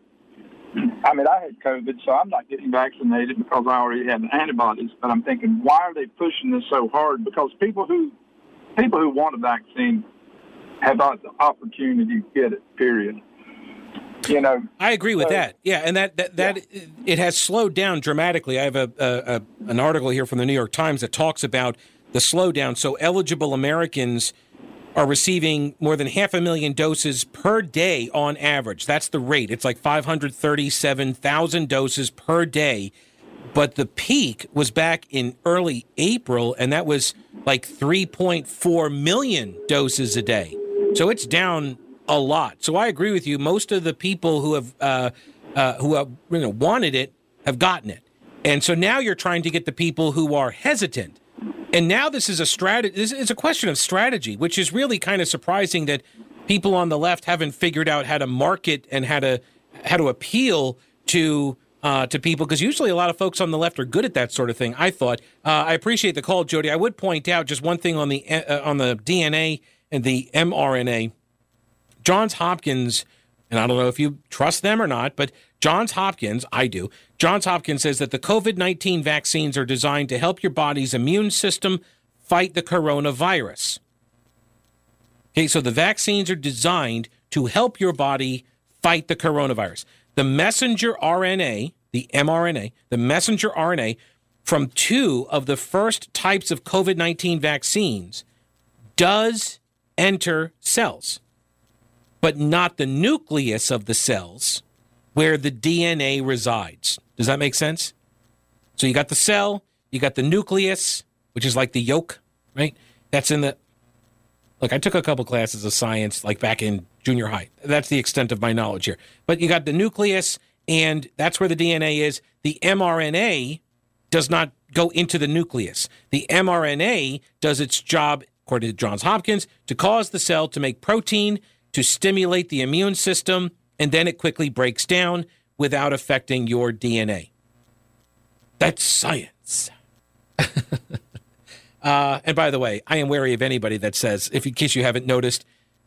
I mean, I had COVID, so I'm not getting vaccinated because I already had antibodies. But I'm thinking, why are they pushing this so hard? Because people who people who want a vaccine have not the opportunity to get it. Period. you know. I agree with so, that. Yeah, and that that, that yeah. it has slowed down dramatically. I have a, a, a an article here from the New York Times that talks about the slowdown. So eligible Americans are receiving more than half a million doses per day on average. That's the rate. It's like 537,000 doses per day. But the peak was back in early April, and that was like 3.4 million doses a day. So it's down a lot. So I agree with you. Most of the people who have uh, uh, who have you know, wanted it have gotten it, and so now you're trying to get the people who are hesitant and now this is a strategy. This is a question of strategy, which is really kind of surprising that people on the left haven't figured out how to market and how to how to appeal to uh, to people because usually a lot of folks on the left are good at that sort of thing. I thought. Uh, I appreciate the call, Jody. I would point out just one thing on the uh, on the DNA and the mRNA. Johns Hopkins, and I don't know if you trust them or not, but Johns Hopkins, I do. Johns Hopkins says that the COVID 19 vaccines are designed to help your body's immune system fight the coronavirus. Okay, so the vaccines are designed to help your body fight the coronavirus. The messenger RNA, the mRNA, the messenger RNA from two of the first types of COVID 19 vaccines does enter cells, but not the nucleus of the cells where the DNA resides. Does that make sense? So you got the cell, you got the nucleus, which is like the yolk, right? That's in the. Look, I took a couple classes of science like back in junior high. That's the extent of my knowledge here. But you got the nucleus, and that's where the DNA is. The mRNA does not go into the nucleus. The mRNA does its job, according to Johns Hopkins, to cause the cell to make protein, to stimulate the immune system, and then it quickly breaks down without affecting your DNA. That's science. uh, and by the way, I am wary of anybody that says, if in case you haven't noticed,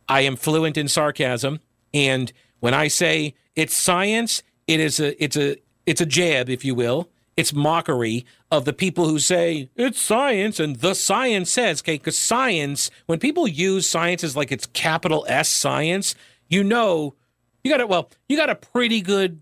I am fluent in sarcasm, and when I say it's science, it is a it's a it's a jab, if you will. It's mockery of the people who say it's science and the science says, okay, because science, when people use science as like it's capital S science, you know you got it. Well, you got a pretty good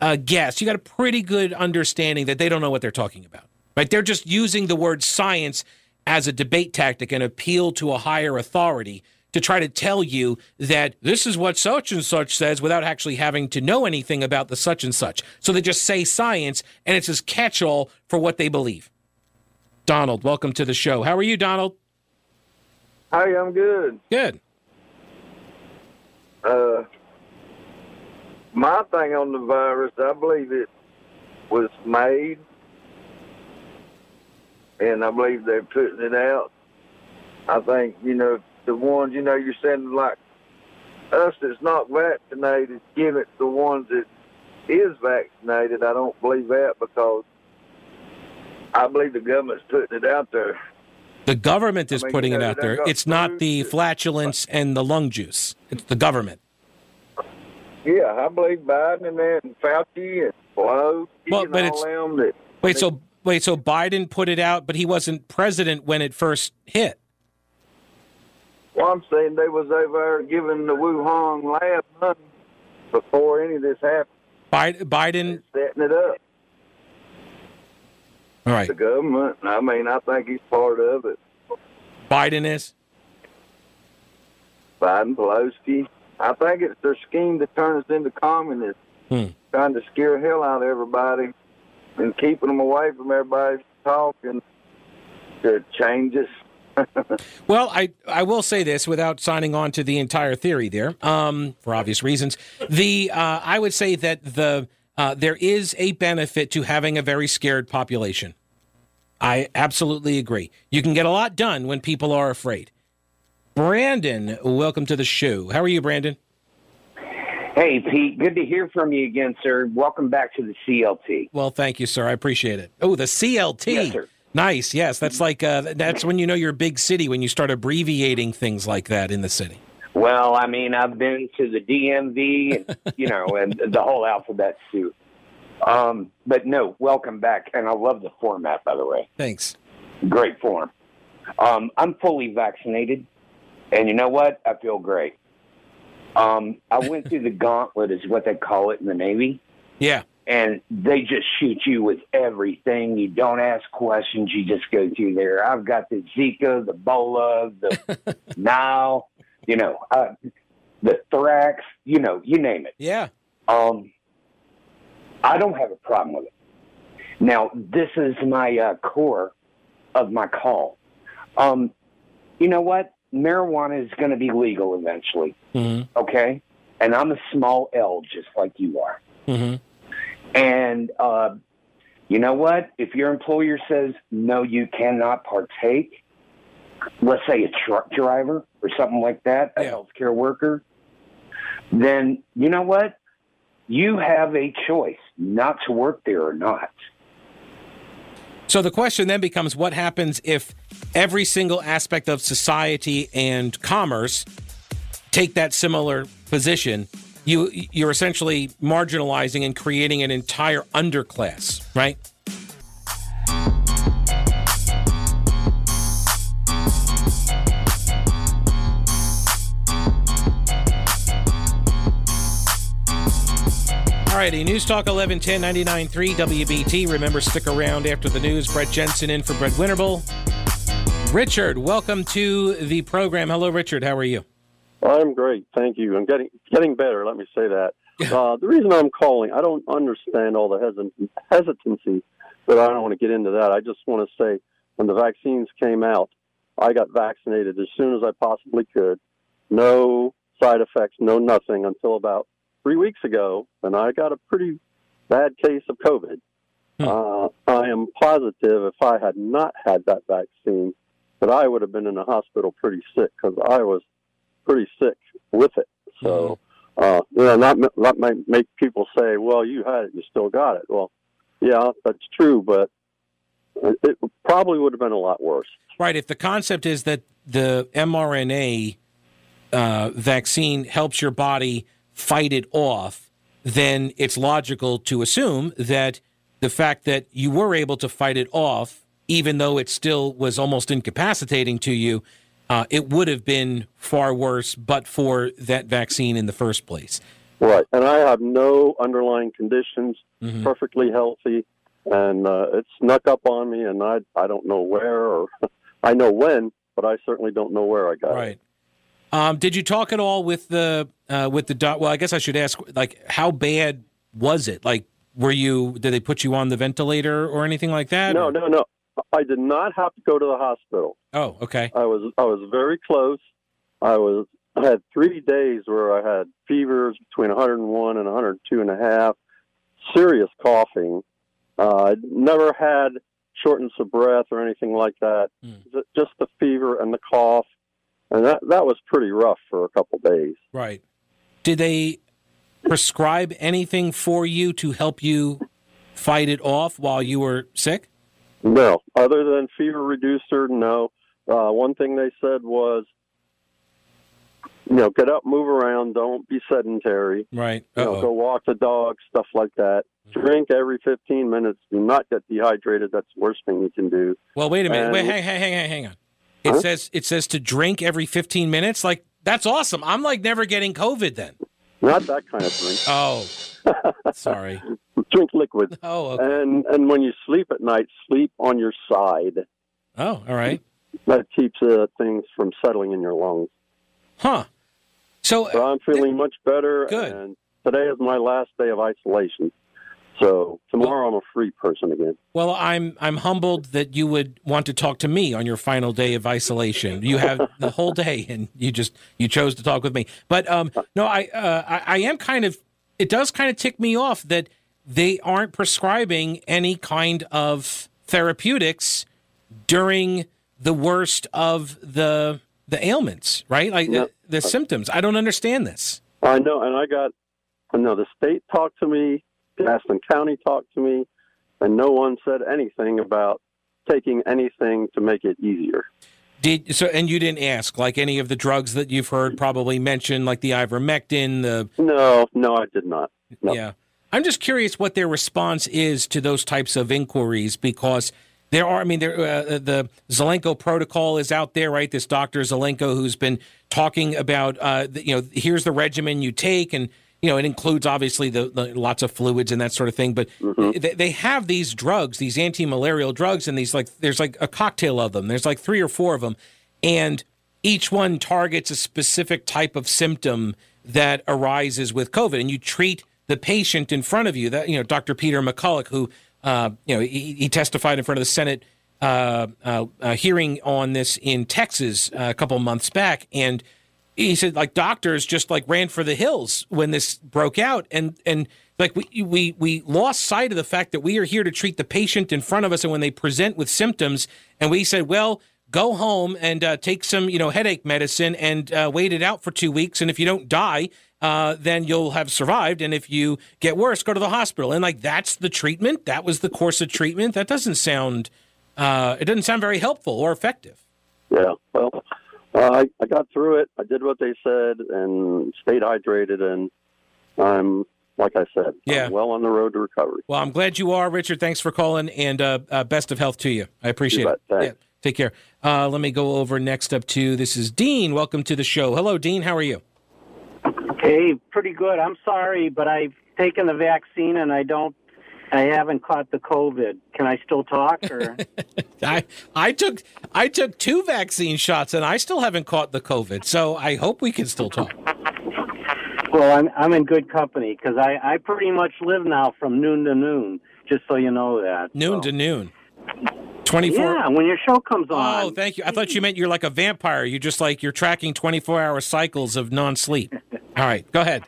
uh, guess. You got a pretty good understanding that they don't know what they're talking about. Right? They're just using the word science as a debate tactic and appeal to a higher authority to try to tell you that this is what such and such says without actually having to know anything about the such and such. So they just say science and it's this catch all for what they believe. Donald, welcome to the show. How are you, Donald? Hi, I'm good. Good. Uh, my thing on the virus, I believe it was made, and I believe they're putting it out. I think you know the ones you know you're sending like us that's not vaccinated, give it to the ones that is vaccinated. I don't believe that because I believe the government's putting it out there. The government is I mean, putting you know, it out there. It's not the flatulence and the lung juice. It's the government. Yeah, I believe Biden and then Fauci and Pelosi well, and but all them. That, wait, so wait, so Biden put it out, but he wasn't president when it first hit. Well, I'm saying they was over giving the Wuhan lab money before any of this happened. Biden, Biden setting it up. All right. The government. I mean, I think he's part of it. Biden is. Biden, Pelosi, I think it's their scheme to turn us into communists, hmm. trying to scare hell out of everybody and keeping them away from everybody's talking to change us. well, I, I will say this without signing on to the entire theory there, um, for obvious reasons. The uh, I would say that the uh, there is a benefit to having a very scared population. I absolutely agree. You can get a lot done when people are afraid. Brandon, welcome to the show. How are you, Brandon? Hey, Pete. Good to hear from you again, sir. Welcome back to the CLT. Well, thank you, sir. I appreciate it. Oh, the CLT. Yes, sir. Nice. Yes, that's like uh, that's when you know you're a big city when you start abbreviating things like that in the city. Well, I mean, I've been to the DMV, and, you know, and the whole alphabet soup. Um, but no, welcome back, and I love the format, by the way. Thanks. Great form. Um, I'm fully vaccinated. And you know what? I feel great. Um, I went through the gauntlet, is what they call it in the Navy. Yeah. And they just shoot you with everything. You don't ask questions. You just go through there. I've got the Zika, the Ebola, the Nile, you know, uh, the Thrax, you know, you name it. Yeah. Um, I don't have a problem with it. Now, this is my uh, core of my call. Um, you know what? Marijuana is going to be legal eventually. Mm-hmm. Okay. And I'm a small L just like you are. Mm-hmm. And uh, you know what? If your employer says, no, you cannot partake, let's say a truck driver or something like that, a healthcare worker, then you know what? You have a choice not to work there or not. So the question then becomes what happens if every single aspect of society and commerce take that similar position? You you're essentially marginalizing and creating an entire underclass, right? Righty, News Talk 1110 99.3 WBT. Remember, stick around after the news. Brett Jensen in for Brett Winterble. Richard, welcome to the program. Hello, Richard. How are you? I'm great, thank you. I'm getting getting better. Let me say that. Uh, the reason I'm calling, I don't understand all the hesit- hesitancy, but I don't want to get into that. I just want to say, when the vaccines came out, I got vaccinated as soon as I possibly could. No side effects, no nothing until about three weeks ago, and I got a pretty bad case of COVID. Uh, I am positive if I had not had that vaccine, that I would have been in the hospital pretty sick because I was pretty sick with it. So, uh, you know, that, that might make people say, well, you had it, you still got it. Well, yeah, that's true, but it, it probably would have been a lot worse. Right. If the concept is that the mRNA uh, vaccine helps your body fight it off, then it's logical to assume that the fact that you were able to fight it off, even though it still was almost incapacitating to you, uh, it would have been far worse but for that vaccine in the first place. Right, and I have no underlying conditions, Mm-hmm. perfectly healthy, and uh, it snuck up on me, and I I don't know where or I know when, but I certainly don't know where I got it. Right. Um, did you talk at all with the uh, with the doc? Well, I guess I should ask, like, how bad was it? Like, were you? Did they put you on the ventilator or anything like that? No, no, no. I did not have to go to the hospital. Oh, okay. I was I was very close. I was I had three days where I had fevers between 101 and 102 and a half, serious coughing. Uh, I'd never had shortness of breath or anything like that. Ju- Just the fever and the cough, and that that was pretty rough for a couple days. Right. Did they prescribe anything for you to help you fight it off while you were sick? No, other than fever reducer, no. Uh, one thing they said was, you know, get up, move around, don't be sedentary. Right. You know, go walk the dog, stuff like that. Drink every 15 minutes. Do not get dehydrated. That's the worst thing you can do. Well, wait a minute. And- Wait, hang, hang, hang, hang on. It Huh? says it says to drink every 15 minutes. Like that's awesome. I'm like never getting COVID then. Not that kind of drink. Oh, sorry. Drink liquid. Oh, okay. And and when you sleep at night, sleep on your side. Oh, all right. That keeps uh, things from settling in your lungs. Huh. So, I'm feeling much better. Good. And today is my last day of isolation. So tomorrow I'm a free person again. Well, I'm I'm humbled that you would want to talk to me on your final day of isolation. You have the whole day, and you just you chose to talk with me. But um, no, I, uh, I I am kind of. It does kind of tick me off that they aren't prescribing any kind of therapeutics during the worst of the the ailments, right? Like the, the symptoms. I don't understand this. I know, and I got, know the state talked to me, Gaston County talked to me, and no one said anything about taking anything to make it easier. Did so, and you didn't ask like any of the drugs that you've heard probably mentioned, like the ivermectin, the No, no, I did not. No. Yeah. I'm just curious what their response is to those types of inquiries because there are, I mean, there, uh, the Zelenko protocol is out there, right? This Dr. Zelenko who's been talking about, uh, the, you know, here's the regimen you take, and you know, it includes obviously the, the lots of fluids and that sort of thing. But Mm-hmm. they, they have these drugs, these anti-malarial drugs, and these like there's like a cocktail of them. There's like three or four of them, and each one targets a specific type of symptom that arises with COVID, and you treat the patient in front of you. That you know, Dr. Peter McCullough, who uh, you know, he, he testified in front of the Senate uh, uh, uh, hearing on this in Texas uh, a couple months back, and he said like doctors just like ran for the hills when this broke out, and and like we we we lost sight of the fact that we are here to treat the patient in front of us, and when they present with symptoms, and we said, well. Go home and uh, take some, you know, headache medicine and uh, wait it out for two weeks. And if you don't die, uh, then you'll have survived. And if you get worse, go to the hospital. And like that's the treatment. That was the course of treatment. That doesn't sound. Uh, it doesn't sound very helpful or effective. Yeah, well, uh, I, I got through it. I did what they said and stayed hydrated, and I'm, like I said, Yeah. I'm well on the road to recovery. Well, I'm glad you are, Richard. Thanks for calling, and uh, uh, best of health to you. I appreciate You it. Thanks. Yeah, take care. Uh, let me go over next up to this is Dean. Welcome to the show. Hello, Dean. How are you? Hey, pretty good. I'm sorry, but I've taken the vaccine and I don't. I haven't caught the COVID. Can I still talk? Or I I took I took two vaccine shots, and I still haven't caught the COVID. So I hope we can still talk. well, I'm I'm in good company because I I pretty much live now from noon to noon. Just so you know that. Noon to noon. 24 Yeah, when your show comes oh, on. Oh, thank you. I thought you meant you're like a vampire. You just like you're tracking 24 hour cycles of non sleep. All right, go ahead.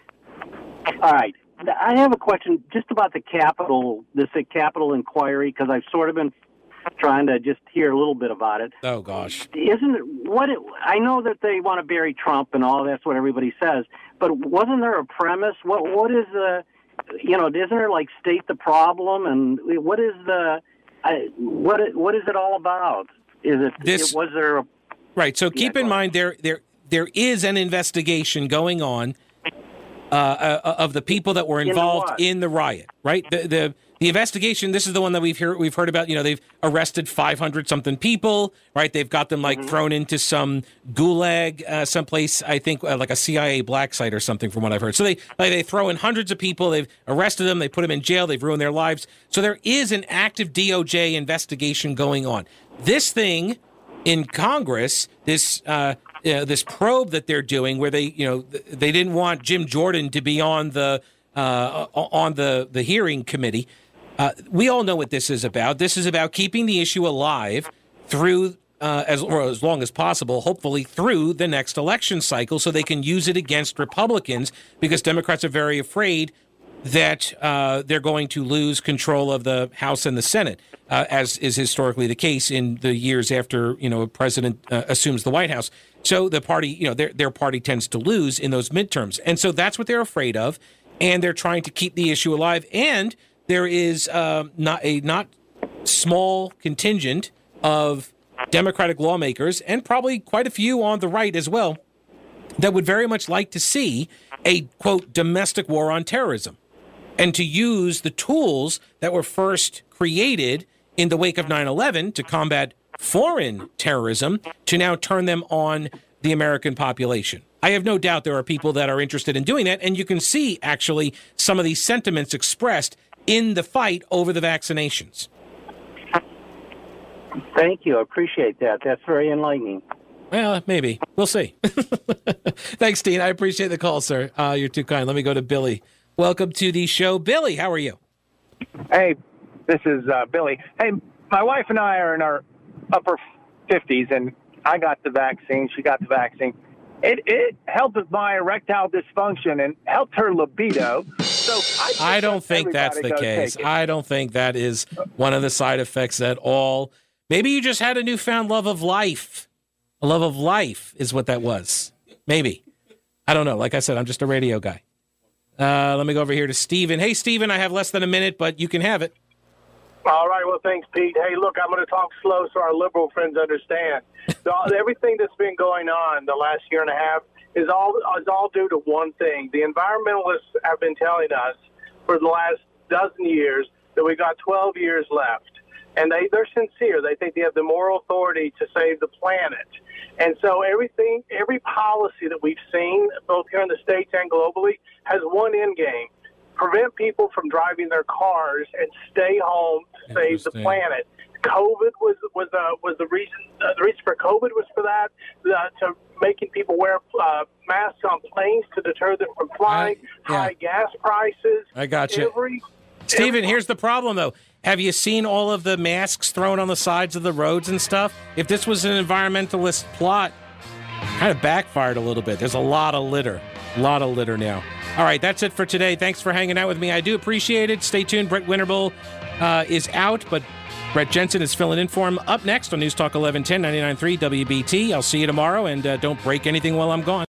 All right. I have a question just about the capital, this capital inquiry, because I've sort of been trying to just hear a little bit about it. Oh gosh. Isn't it what it, I know that they want to bury Trump and all that's what everybody says, but wasn't there a premise? What what is the you know, isn't there like state the problem and what is the I, what it- what is it all about? Is it This- was there a Right. So keep in mind there there there is an investigation going on uh, uh, of the people that were In the involved in the riot. Right. The, the the investigation. This is the one that we've heard we've heard about. You know, they've arrested 500 something people. Right. They've got them like thrown into some gulag uh, someplace. I think uh, like a CIA black site or something, from what I've heard. So they like, they throw in hundreds of people. They've arrested them. They put them in jail. They've ruined their lives. So there is an active DOJ investigation going on. This thing in Congress, this uh, uh, this probe that they're doing, where they you know they didn't want Jim Jordan to be on the uh, on the the hearing committee. Uh, we all know what this is about. This is about keeping the issue alive through uh, as as long as possible, hopefully through the next election cycle, so they can use it against Republicans because Democrats are very afraid that uh, they're going to lose control of the House and the Senate, uh, as is historically the case in the years after you know a president uh, assumes the White House. So the party, you know, their their party tends to lose in those midterms, and so that's what they're afraid of, and they're trying to keep the issue alive. And there is um, not a not small contingent of Democratic lawmakers, and probably quite a few on the right as well, that would very much like to see a quote domestic war on terrorism and to use the tools that were first created in the wake of 9 11 to combat foreign terrorism to now turn them on the American population. I have no doubt there are people that are interested in doing that, and you can see actually some of these sentiments expressed in the fight over the vaccinations. Thank you. I appreciate that. That's very enlightening. Well, maybe. We'll see. Thanks, Dean. I appreciate the call, sir. Uh, you're too kind. Let me go to Billy. Welcome to the show. Billy, how are you? Hey, this is uh, Billy. Hey, my wife and I are in our upper 50s, and I got the vaccine. She got the vaccine. It it helped with my erectile dysfunction and helped her libido. So I, I don't think that's the case. I don't think that is one of the side effects at all. Maybe you just had a newfound love of life. A love of life is what that was. Maybe. I don't know. Like I said, I'm just a radio guy. Uh, let me go over here to Steven. Hey, Steven, I have less than a minute, but you can have it. All right. Well, thanks, Pete. Hey, look, I'm going to talk slow so our liberal friends understand. So, everything that's been going on the last year and a half is all is all due to one thing. The environmentalists have been telling us for the last dozen years that we got 12 years left. and they they're sincere. They think they have the moral authority to save the planet. And so everything, every policy that we've seen, both here in the states and globally, has one end game: prevent people from driving their cars and stay home to save the planet. COVID was was uh, was the reason. Uh, the reason for COVID was for that uh, to making people wear uh, masks on planes to deter them from flying. High gas prices. I got you. Every, Stephen, here's the problem though. Have you seen all of the masks thrown on the sides of the roads and stuff? If this was an environmentalist plot, kind of backfired a little bit. There's a lot of litter. A lot of litter now. All right, that's it for today. Thanks for hanging out with me. I do appreciate it. Stay tuned. Brett Winterble uh, is out, but Brett Jensen is filling in for him. Up next on News Talk 1110 99.3 WBT. I'll see you tomorrow, and uh, don't break anything while I'm gone.